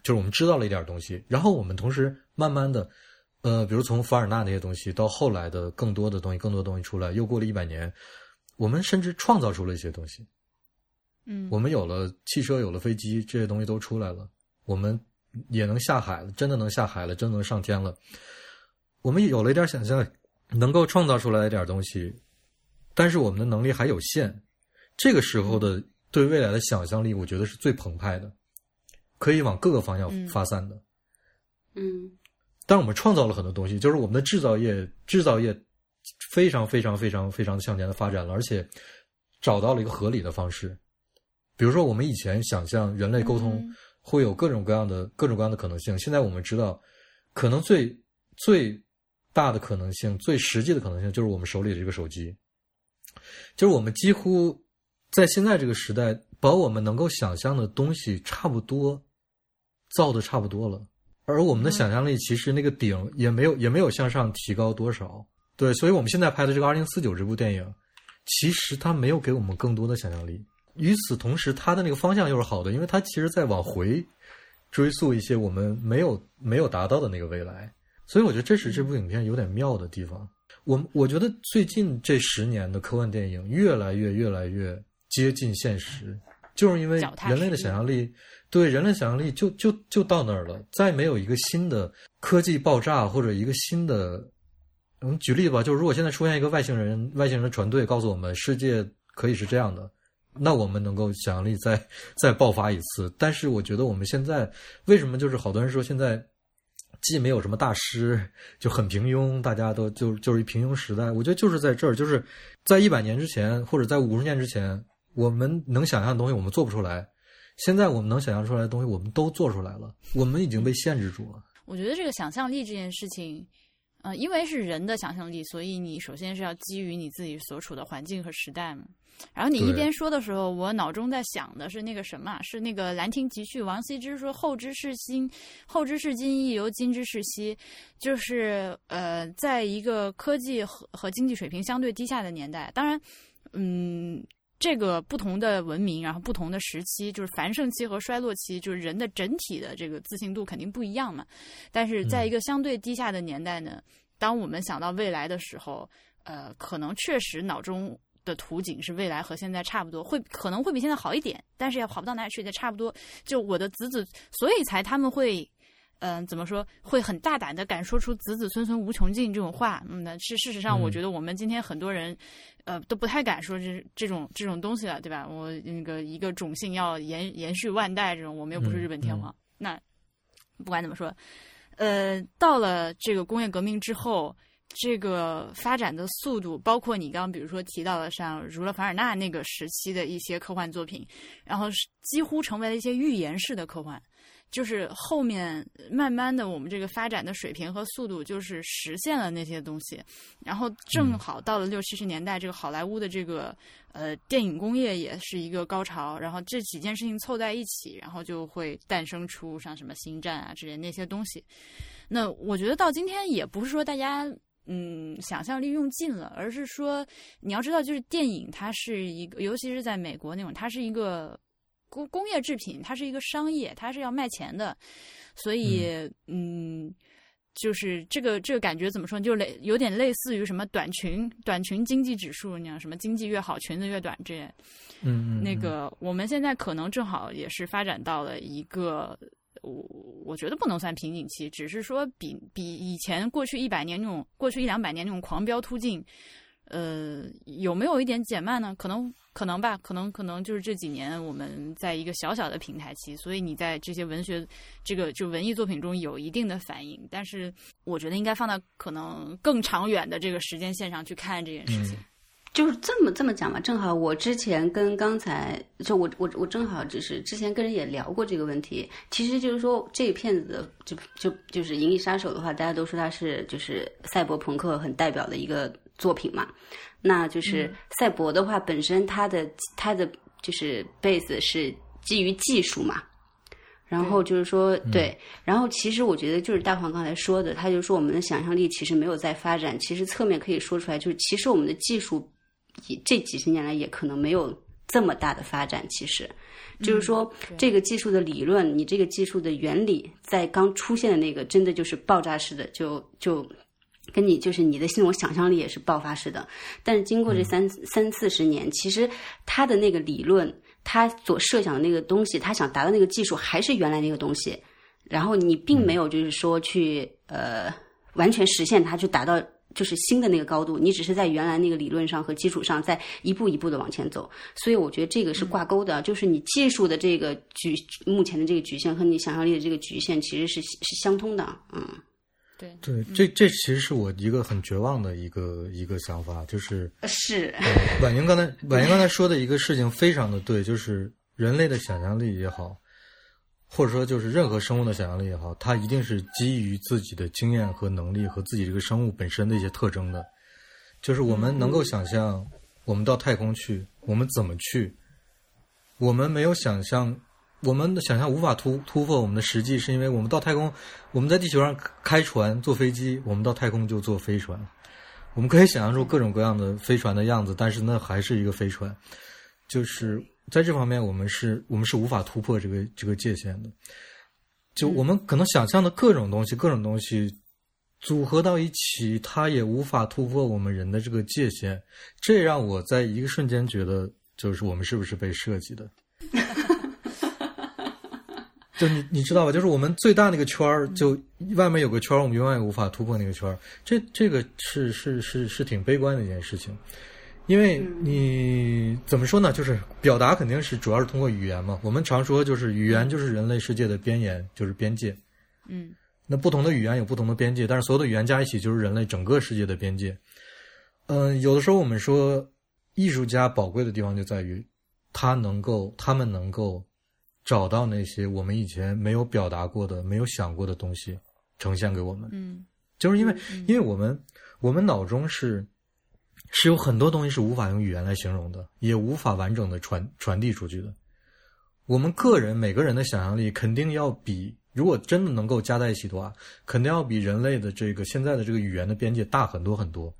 就是我们知道了一点东西，然后我们同时慢慢的。呃，比如从凡尔纳那些东西到后来的更多的东西，更多的东西出来，又过了一百年，我们甚至创造出了一些东西。嗯，我们有了汽车，有了飞机，这些东西都出来了。我们也能下海了，真的能下海了，真的能上天了。我们有了一点想象，能够创造出来一点东西，但是我们的能力还有限。这个时候的对未来的想象力，我觉得是最澎湃的，可以往各个方向发散的。嗯。但我们创造了很多东西，就是我们的制造业，制造业非常非常非常非常向前的发展了，而且找到了一个合理的方式。比如说，我们以前想象人类沟通会有各种各样的、各种各样的可能性，现在我们知道，可能最最大的可能性、最实际的可能性，就是我们手里的这个手机。就是我们几乎在现在这个时代，把我们能够想象的东西差不多造的差不多了，而我们的想象力其实那个顶也没有也没有向上提高多少。对，所以我们现在拍的这个《二零四九》这部电影，其实它没有给我们更多的想象力。与此同时，它的那个方向又是好的，因为它其实在往回追溯一些我们没有没有达到的那个未来。所以我觉得这是这部影片有点妙的地方。我我觉得最近这十年的科幻电影越来越越来越接近现实，就是因为人类的想象力，对人类想象力就就就到那儿了。再没有一个新的科技爆炸或者一个新的，我们举例吧，就是如果现在出现一个外星人外星人的船队告诉我们世界可以是这样的，那我们能够想象力再再爆发一次。但是我觉得我们现在为什么就是好多人说现在。既没有什么大师，就很平庸，大家都就就是一平庸时代。我觉得就是在这儿，就是在一百年之前，或者在五十年之前，我们能想象的东西我们做不出来。现在我们能想象出来的东西，我们都做出来了。我们已经被限制住了。我觉得这个想象力这件事情，呃，因为是人的想象力，所以你首先是要基于你自己所处的环境和时代嘛。然后你一边说的时候，我脑中在想的是那个什么，是那个《兰亭集序》，王羲之说“后知是今，后知是今亦犹今之是昔”，就是呃，在一个科技和和经济水平相对低下的年代，当然，嗯，这个不同的文明，然后不同的时期，就是繁盛期和衰落期，就是人的整体的这个自信度肯定不一样嘛。但是在一个相对低下的年代呢，当我们想到未来的时候，呃，可能确实脑中。的图景是未来和现在差不多，会可能会比现在好一点，但是也好不到哪里去，也差不多。就我的子子，所以才他们会，嗯，怎么说，会很大胆的敢说出“子子孙孙无穷尽”这种话。嗯，那是事实上，我觉得我们今天很多人，呃，都不太敢说这这种这种东西了，对吧？我那个一个种姓要延延续万代，这种我们又不是日本天皇。那不管怎么说，呃，到了这个工业革命之后。这个发展的速度，包括你刚刚比如说提到的像儒勒·凡尔纳那个时期的一些科幻作品，然后几乎成为了一些预言式的科幻。就是后面慢慢的，我们这个发展的水平和速度，就是实现了那些东西。然后正好到了六七十年代，这个好莱坞的这个呃电影工业也是一个高潮。然后这几件事情凑在一起，然后就会诞生出像什么星战啊之类那些东西。那我觉得到今天也不是说大家。嗯，想象力用尽了，而是说你要知道，就是电影它是一个，尤其是在美国那种，它是一个工工业制品，它是一个商业，它是要卖钱的，所以嗯，就是这个这个感觉怎么说，就类有点类似于什么短裙短裙经济指数那样，什么经济越好，裙子越短这，嗯，那个我们现在可能正好也是发展到了一个。我我觉得不能算瓶颈期，只是说比比以前过去一百年那种过去一两百年那种狂飙突进，呃，有没有一点减慢呢？可能可能吧，可能可能就是这几年我们在一个小小的平台期，所以你在这些文学这个就文艺作品中有一定的反应，但是我觉得应该放到可能更长远的这个时间线上去看这件事情。就是这么这么讲吧，正好我之前跟刚才就我我我正好就是之前跟人也聊过这个问题，其实就是说这个片子的就就就是《银翼杀手》的话，大家都说它是就是赛博朋克很代表的一个作品嘛，那就是赛博的话本身它的它的就是 base 是基于技术嘛，然后就是说对，然后其实我觉得就是大黄刚才说的，他就说我们的想象力其实没有在发展，其实侧面可以说出来，就是其实我们的技术。这几十年来也可能没有这么大的发展。其实，就是说这个技术的理论，你这个技术的原理，在刚出现的那个，真的就是爆炸式的，就就跟你就是你的那种想象力也是爆发式的。但是经过这三三四十年，其实他的那个理论，他所设想的那个东西，他想达到那个技术还是原来那个东西。然后你并没有就是说去呃完全实现它，去达到。就是新的那个高度，你只是在原来那个理论上和基础上，在一步一步的往前走，所以我觉得这个是挂钩的。就是你技术的这个局，目前的这个局限和你想象力的这个局限，其实是是相通的。嗯，对对，这这其实是我一个很绝望的一个一个想法，就是是婉莹刚才婉莹刚才说的一个事情非常的对，就是人类的想象力也好。或者说，就是任何生物的想象力也好，它一定是基于自己的经验和能力和自己这个生物本身的一些特征的。就是我们能够想象，我们到太空去，我们怎么去？我们没有想象，我们的想象无法突突破我们的实际，是因为我们到太空，我们在地球上开船、坐飞机，我们到太空就坐飞船。我们可以想象出各种各样的飞船的样子，但是那还是一个飞船。就是在这方面，我们是我们是无法突破这个这个界限的。就我们可能想象的各种东西，各种东西组合到一起，它也无法突破我们人的这个界限。这让我在一个瞬间觉得，就是我们是不是被设计的？就你你知道吧？就是我们最大那个圈儿，就外面有个圈儿，我们永远也无法突破那个圈儿。这这个是是是是挺悲观的一件事情，因为你怎么说呢？就是表达肯定是主要是通过语言嘛。我们常说就是语言就是人类世界的边沿，就是边界。嗯，那不同的语言有不同的边界，但是所有的语言加一起就是人类整个世界的边界。嗯，有的时候我们说艺术家宝贵的地方就在于他能够，他们能够。找到那些我们以前没有表达过的、没有想过的东西，呈现给我们。嗯，就是因为，因为我们我们脑中是是有很多东西是无法用语言来形容的，也无法完整的传传递出去的。我们个人每个人的想象力肯定要比，如果真的能够加在一起的话，肯定要比人类的这个现在的这个语言的边界大很多很多。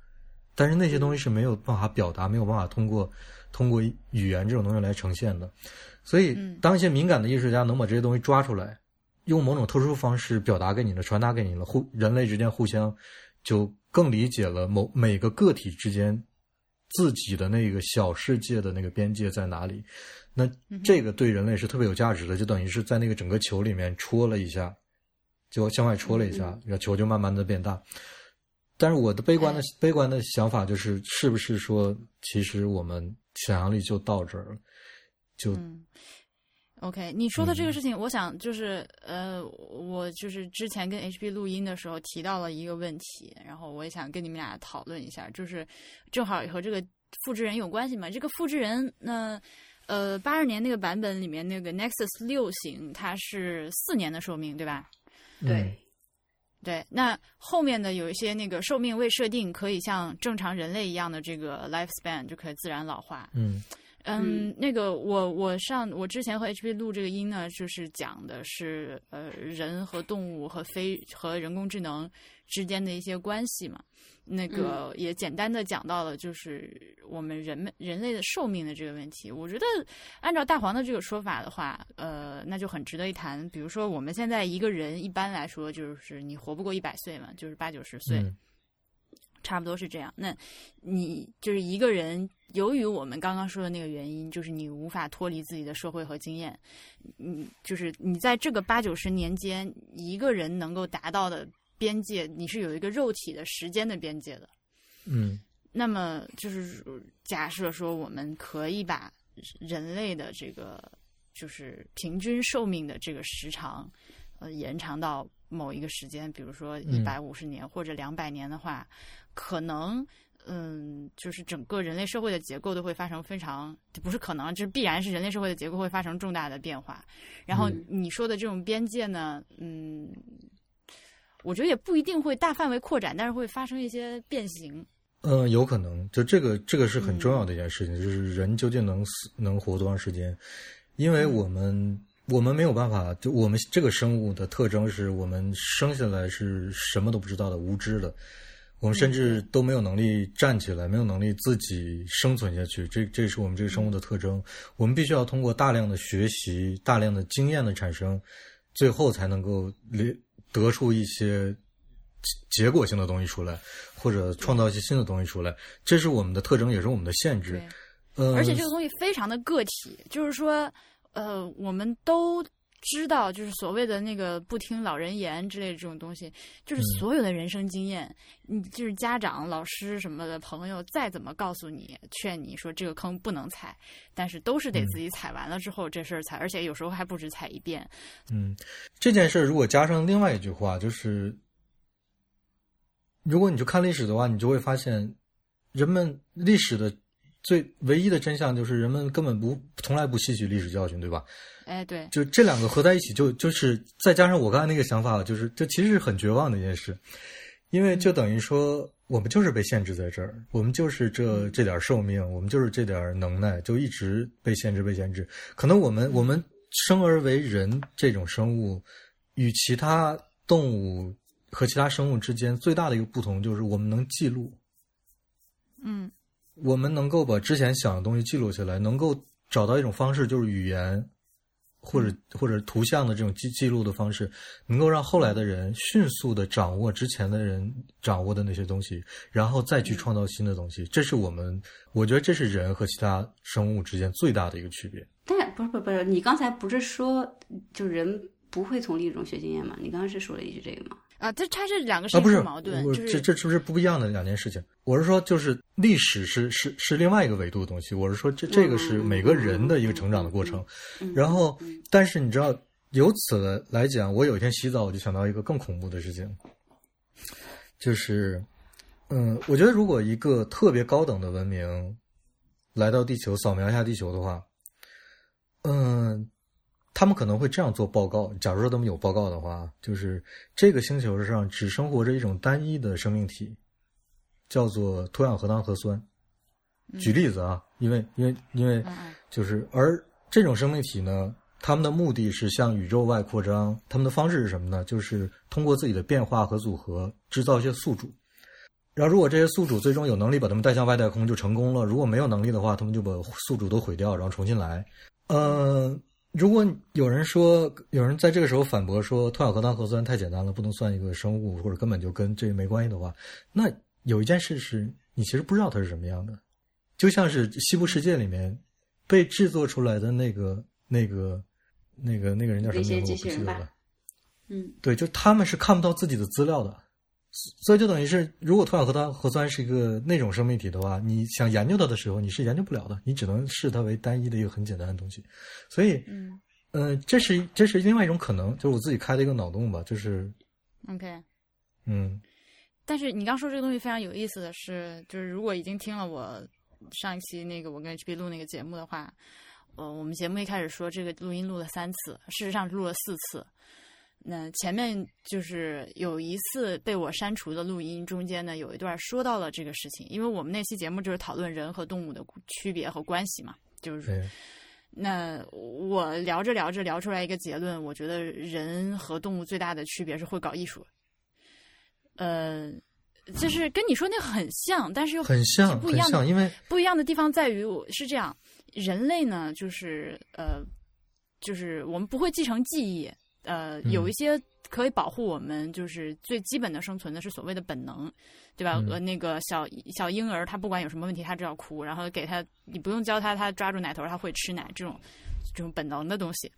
但是那些东西是没有办法表达，没有办法通过通过语言这种东西来呈现的。所以，当一些敏感的艺术家能把这些东西抓出来，用某种特殊方式表达给你了、传达给你了，互人类之间互相就更理解了某每个个体之间自己的那个小世界的那个边界在哪里。那这个对人类是特别有价值的，就等于是在那个整个球里面戳了一下，就向外戳了一下，那球就慢慢的变大。但是我的悲观的悲观的想法就是，是不是说，其实我们想象力就到这儿了？就，OK，你说的这个事情，我想就是呃，我就是之前跟 HB 录音的时候提到了一个问题，然后我也想跟你们俩讨论一下，就是正好和这个复制人有关系嘛。这个复制人，那呃，八二年那个版本里面那个 Nexus 六型，它是四年的寿命，对吧？对，对。那后面的有一些那个寿命未设定，可以像正常人类一样的这个 lifespan 就可以自然老化。嗯。嗯，那个我我上我之前和 HP 录这个音呢，就是讲的是呃人和动物和非和人工智能之间的一些关系嘛。那个也简单的讲到了，就是我们人们人类的寿命的这个问题。我觉得按照大黄的这个说法的话，呃，那就很值得一谈。比如说我们现在一个人一般来说就是你活不过一百岁嘛，就是八九十岁。差不多是这样。那，你就是一个人，由于我们刚刚说的那个原因，就是你无法脱离自己的社会和经验。嗯，就是你在这个八九十年间，一个人能够达到的边界，你是有一个肉体的时间的边界的。嗯。那么，就是假设说，我们可以把人类的这个就是平均寿命的这个时长，呃，延长到某一个时间，比如说一百五十年或者两百年的话。可能，嗯，就是整个人类社会的结构都会发生非常，不是可能，就是必然是人类社会的结构会发生重大的变化。然后你说的这种边界呢，嗯，我觉得也不一定会大范围扩展，但是会发生一些变形。嗯，有可能，就这个这个是很重要的一件事情，就是人究竟能死能活多长时间？因为我们我们没有办法，就我们这个生物的特征是我们生下来是什么都不知道的，无知的。我们甚至都没有能力站起来，没有能力自己生存下去。这这是我们这个生物的特征。我们必须要通过大量的学习、大量的经验的产生，最后才能够得出一些结果性的东西出来，或者创造一些新的东西出来。这是我们的特征，也是我们的限制。呃，而且这个东西非常的个体，就是说，呃，我们都。知道，就是所谓的那个不听老人言之类的这种东西，就是所有的人生经验，你就是家长、老师什么的朋友再怎么告诉你、劝你说这个坑不能踩，但是都是得自己踩完了之后这事儿踩，而且有时候还不止踩一遍。嗯，这件事儿如果加上另外一句话，就是如果你去看历史的话，你就会发现，人们历史的最唯一的真相就是人们根本不从来不吸取历史教训，对吧？哎，对，就这两个合在一起，就就是再加上我刚才那个想法，就是这其实是很绝望的一件事，因为就等于说，我们就是被限制在这儿，我们就是这这点寿命，我们就是这点能耐，就一直被限制，被限制。可能我们我们生而为人这种生物，与其他动物和其他生物之间最大的一个不同，就是我们能记录，嗯我们能够把之前想的东西记录下来，能够找到一种方式，就是语言或者或者图像的这种记记录的方式，能够让后来的人迅速的掌握之前的人掌握的那些东西，然后再去创造新的东西。这是我们，我觉得这是人和其他生物之间最大的一个区别。但不是不是不是，你刚才不是说就人不会从另一种学经验吗？你刚刚是说了一句这个吗？啊，这它这两个事啊，不是矛盾，就是这这是不是不一样的两件事情？我是说，就是历史是是是另外一个维度的东西。我是说，这这个是每个人的一个成长的过程。然后，但是你知道，由此来讲，我有一天洗澡，我就想到一个更恐怖的事情，就是，嗯，我觉得如果一个特别高等的文明来到地球，扫描一下地球的话，嗯，他们可能会这样做报告。假如说他们有报告的话，就是这个星球上只生活着一种单一的生命体，叫做脱氧核糖核酸。举例子啊，因为因为因为嗯嗯就是，而这种生命体呢，他们的目的是向宇宙外扩张，他们的方式是什么呢？就是通过自己的变化和组合制造一些宿主。然后，如果这些宿主最终有能力把他们带向外太空，就成功了；如果没有能力的话，他们就把宿主都毁掉，然后重新来。呃，如果有人说，有人在这个时候反驳说，脱氧核糖核酸太简单了，不能算一个生物，或者根本就跟这个没关系的话，那有一件事是你其实不知道它是什么样的，就像是西部世界里面被制作出来的那个、那个、那个、那个人叫什么名字？我不记得了。嗯对，就他们是看不到自己的资料的，所以就等于是，如果脱氧核糖核酸是一个那种生命体的话，你想研究它的时候，你是研究不了的，你只能视它为单一的一个很简单的东西。所以，嗯呃，这是这是另外一种可能，就是我自己开的一个脑洞吧，就是，，OK。嗯但是你刚说这个东西非常有意思的是，就是如果已经听了我上一期那个我跟 HP 录那个节目的话，呃，我们节目一开始说这个录音录了三次，事实上录了四次。那前面就是有一次被我删除的录音，中间呢有一段说到了这个事情，因为我们那期节目就是讨论人和动物的区别和关系嘛，就是对，那我聊着聊着聊出来一个结论，我觉得人和动物最大的区别是会搞艺术。呃，就是跟你说那很像，但是又很像，不一样的，因为不一样的地方在于，我是这样，人类呢，就是呃，就是我们不会继承记忆，呃，嗯有一些可以保护我们，就是最基本的生存的是所谓的本能，对吧？嗯呃，那个小小婴儿，他不管有什么问题，他只要哭，然后给他，你不用教他，他抓住奶头，他会吃奶，这种这种本能的东西。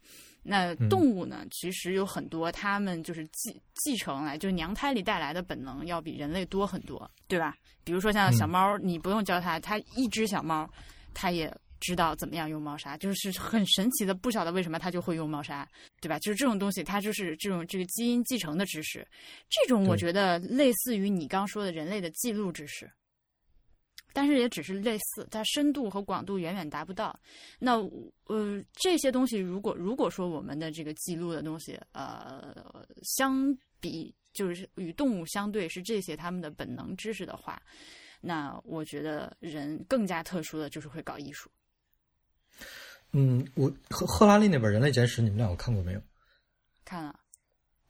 那嗯动物呢，其实有很多，它们就是继继承来，就是娘胎里带来的本能，要比人类多很多，对吧？比如说像小嗯猫，你不用教它，它一只小猫，它也知道怎么样用猫砂，就是很神奇的，不晓得为什么他就会用猫砂，对吧？就是这种东西，它就是这种这个基因继承的知识，这种我觉得类似于你刚说的人类的记录知识。但是也只是类似，它深度和广度远远达不到。那呃，这些东西如果如果说我们的这个记录的东西，呃，相比就是与动物相对是这些他们的本能知识的话，那我觉得人更加特殊的就是会搞艺术。嗯，我赫赫拉利那本《人类简史》，你们两个看过没有？看了，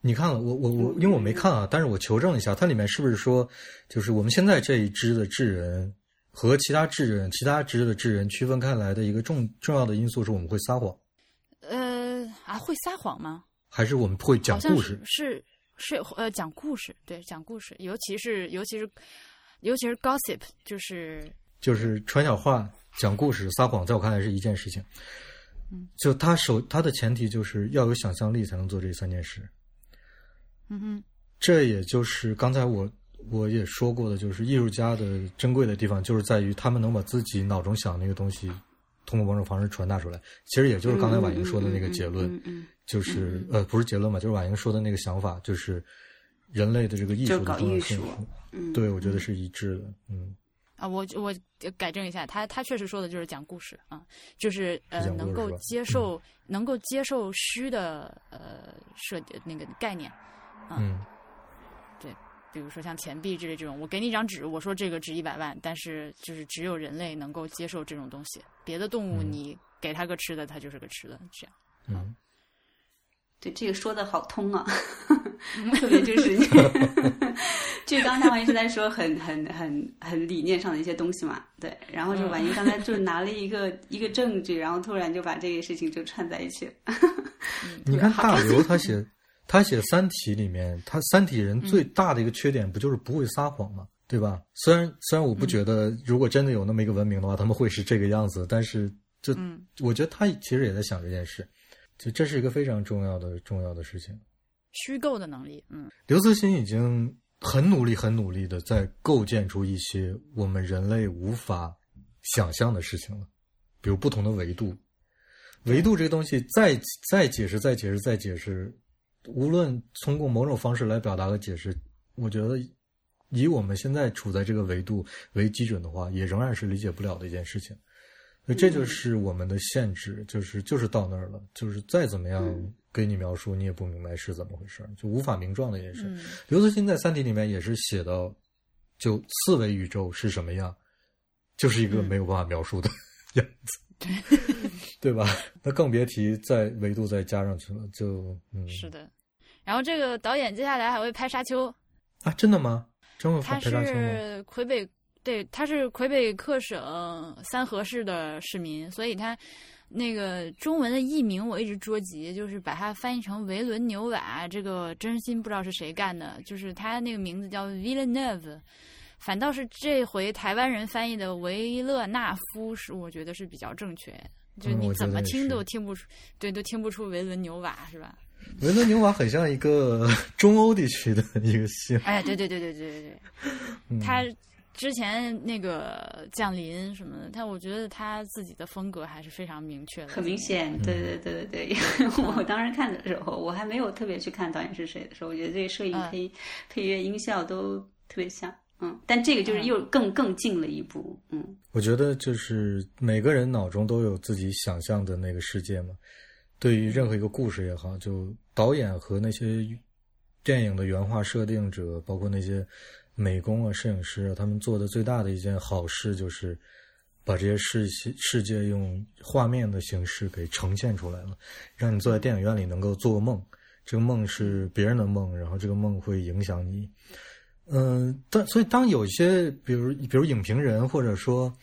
你看了，我我我，因为我没看啊，但是我求证了一下，它里面是不是说，就是我们现在这一支的智人和其他智人、其他支的智人区分开来的一个重重要的因素是我们会撒谎，呃啊，会撒谎吗？还是我们会讲故事？是是是呃讲故事，对，讲故事，尤其是尤其是尤其是 gossip，就是就是传小话、讲故事、撒谎，在我看来是一件事情。嗯，就他首他的前提就是要有想象力才能做这三件事。嗯哼，这也就是刚才我我也说过的，就是艺术家的珍贵的地方，就是在于他们能把自己脑中想那个东西，通过某种方式传达出来。其实也就是刚才婉莹说的那个结论，嗯嗯就是呃不是结论吧，就是婉莹说的那个想法，就是人类的这个艺术的重要性对，我觉得是一致的。嗯，啊，我我改正一下，他他确实说的就是讲故事啊，就是呃能够接受、能够接受虚的呃设那个概念，嗯，对比如说像钱币之类这种，我给你一张纸，我说这个值一百万，但是就是只有人类能够接受这种东西，别的动物嗯。你给它个吃的，它就是个吃的，这样。嗯，对，这个说的好通啊，[laughs] [laughs] 特别就是，[laughs] 就刚刚大王一直在说很很很很理念上的一些东西嘛，对，然后就婉莹刚才就拿了一个一个证据，然后突然就把这个事情就串在一起了。[laughs] 你看大刘他写他写《三体》里面，他三体人最大的一个缺点不就是不会撒谎吗？对吧？虽然虽然我不觉得，如果真的有那么一个文明的话，他们会是这个样子，但是就嗯我觉得他其实也在想这件事，就这是一个非常重要的重要的事情。虚构的能力，嗯刘慈欣已经很努力、很努力的在构建出一些我们人类无法想象的事情了，比如不同的维度。维度这个东西再再解释、再解释、再解释，无论通过某种方式来表达和解释，我觉得以我们现在处在这个维度为基准的话，也仍然是理解不了的一件事情。所以这就是我们的限制，就是就是到那儿了，就是再怎么样给你描述，你也不明白是怎么回事儿，就无法名状的也是。嗯刘慈欣在《三体》里面也是写到，就四维宇宙是什么样，就是一个嗯没有办法描述的 [laughs] 样子，对吧？[laughs] 那更别提在维度再加上去了，就嗯，是的。然后这个导演接下来还会拍《沙丘》，啊，真的吗？真会他拍沙丘吗？是魁北，对，他是魁北克省三河市的市民，所以他那个中文的译名我一直捉急，就是把它翻译成维伦纽瓦，这个真心不知道是谁干的，就是他那个名字叫 Villeneuve，反倒是这回台湾人翻译的维勒纳夫是我觉得是比较正确。就你怎么听都听不出，对，都听不出维伦纽瓦是吧？维伦纽瓦很像一个 [laughs] 中欧地区的一个姓，哎，对对对对对对对，嗯他之前那个降临什么的，他我觉得他自己的风格还是非常明确的，很明显，对对对对对。[laughs] 我当时看的时候，我还没有特别去看导演是谁的时候，我觉得这个摄影嗯配、配乐、音效都特别像，嗯。但这个就是又更更近了一步，嗯我觉得就是每个人脑中都有自己想象的那个世界嘛。对于任何一个故事也好，就导演和那些电影的原画设定者，包括那些美工啊、摄影师啊，他们做的最大的一件好事就是把这些世世界用画面的形式给呈现出来了，让你坐在电影院里能够做梦。这个梦是别人的梦，然后这个梦会影响你。嗯，但所以当有一些，比如比如影评人或者说，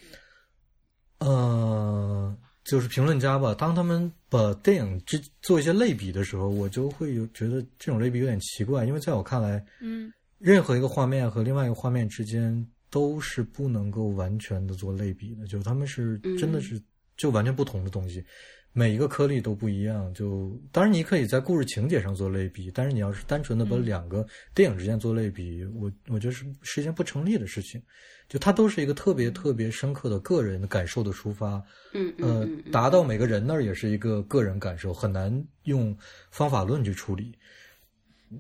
呃，就是评论家吧，当他们把电影之做一些类比的时候，我就会有觉得这种类比有点奇怪，因为在我看来，嗯任何一个画面和另外一个画面之间都是不能够完全的做类比的，就是他们是真的是就完全不同的东西，每一个颗粒都不一样。就当然你可以在故事情节上做类比，但是你要是单纯的把两个电影之间做类比，我我觉得是是一件不成立的事情。就它都是一个特别特别深刻的个人的感受的抒发，嗯达到每个人那儿也是一个个人感受，很难用方法论去处理。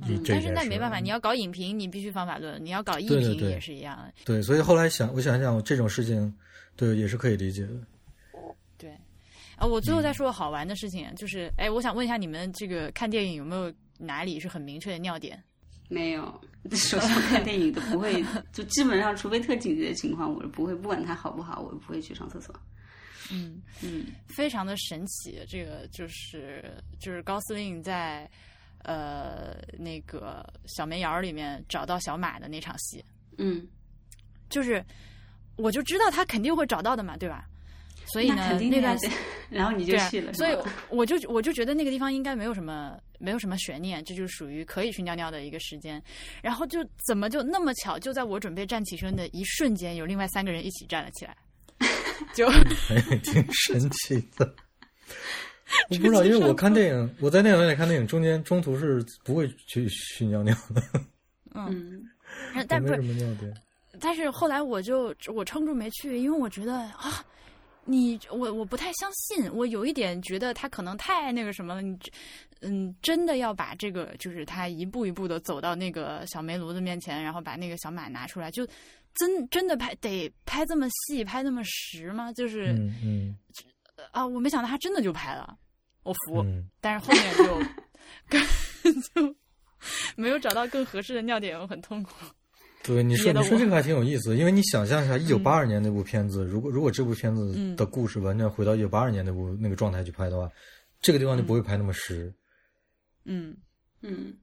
这嗯，但是那没办法，你要搞影评，你必须方法论；你要搞艺评也是一样。对，所以后来想，我想想，这种事情，对，也是可以理解的。对，啊，我最后嗯再说个好玩的事情，就是，哎，我想问一下你们这个看电影有没有哪里是很明确的尿点？没有。[laughs] 首先看电影都不会，就基本上除非特紧急的情况，我是不会，不管它好不好，我不会去上厕所。嗯，嗯非常的神奇。这个就是就是高司令在呃那个小煤窑里面找到小马的那场戏，嗯，就是我就知道他肯定会找到的嘛，对吧？所以呢那肯，定的呀那段。[laughs] 然后你就去了，所以我就我就觉得那个地方应该没有什么没有什么悬念，这就是属于可以去尿尿的一个时间。然后就怎么就那么巧，就在我准备站起身的一瞬间，有另外三个人一起站了起来，就 [laughs] 哎，挺神奇的。我不知道，因为我看电影，我在电影院里看电影，中间中途是不会去去尿尿的，嗯 [laughs] 但不是没什么尿点。但是后来我就我撑住没去，因为我觉得啊，你我我不太相信，我有一点觉得他可能太那个什么了。你嗯，真的要把这个就是他一步一步的走到那个小煤炉子面前，然后把那个小马拿出来，就真真的拍得拍这么细，拍这么实吗？就是、嗯嗯啊，我没想到他真的就拍了，我服。嗯，但是后面就就没有找到更合适的尿点，我很痛苦。对，你说你说这个还挺有意思，因为你想象一下，一九八二年那部片子，如果如果这部片子嗯的故事完全回到一九八二年那部那个状态去拍的话，这个地方就不会拍那么实。嗯。嗯，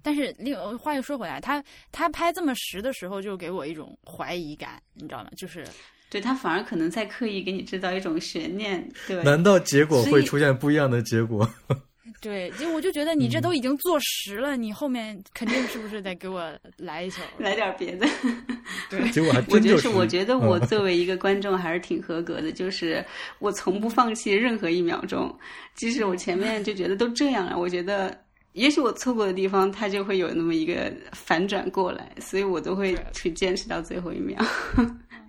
但是另话又说回来，他他拍这么实的时候，就给我一种怀疑感，你知道吗？就是对他反而可能在刻意给你制造一种悬念，对，难道结果会出现不一样的结果？[laughs] 对，就我就觉得你这都已经坐实了，你后面肯定是不是得给我来一球？[laughs] 来点别的。[laughs] 对结果还我觉得，真就是。我觉得我嗯作为一个观众还是挺合格的，就是我从不放弃任何一秒钟，即使我前面就觉得都这样了，我觉得也许我错过的地方，它就会有那么一个反转过来，所以我都会去坚持到最后一秒。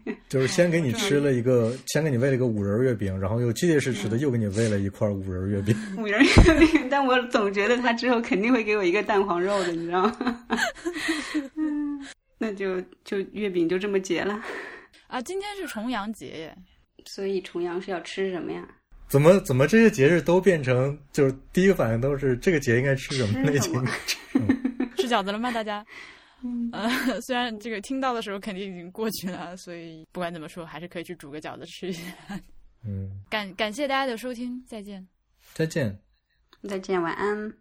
[laughs] 就是先给你吃了一个，先给你喂了一个五仁月饼，然后又结结实实的又给你喂了一块五仁月饼。五仁月饼，[laughs] 但我总觉得他之后肯定会给我一个蛋黄肉的，你知道吗？嗯 [laughs] 那就就月饼就这么结了。啊，今天是重阳节耶，所以重阳是要吃什么呀？怎么怎么这些节日都变成就是第一个反应都是这个节应该吃什么，那个节应该吃什么？吃饺子了吗？大家？呃，[laughs] 虽然这个听到的时候肯定已经过去了，所以不管怎么说，还是可以去煮个饺子吃一下。嗯，感感谢大家的收听，再见。再见。再见，晚安。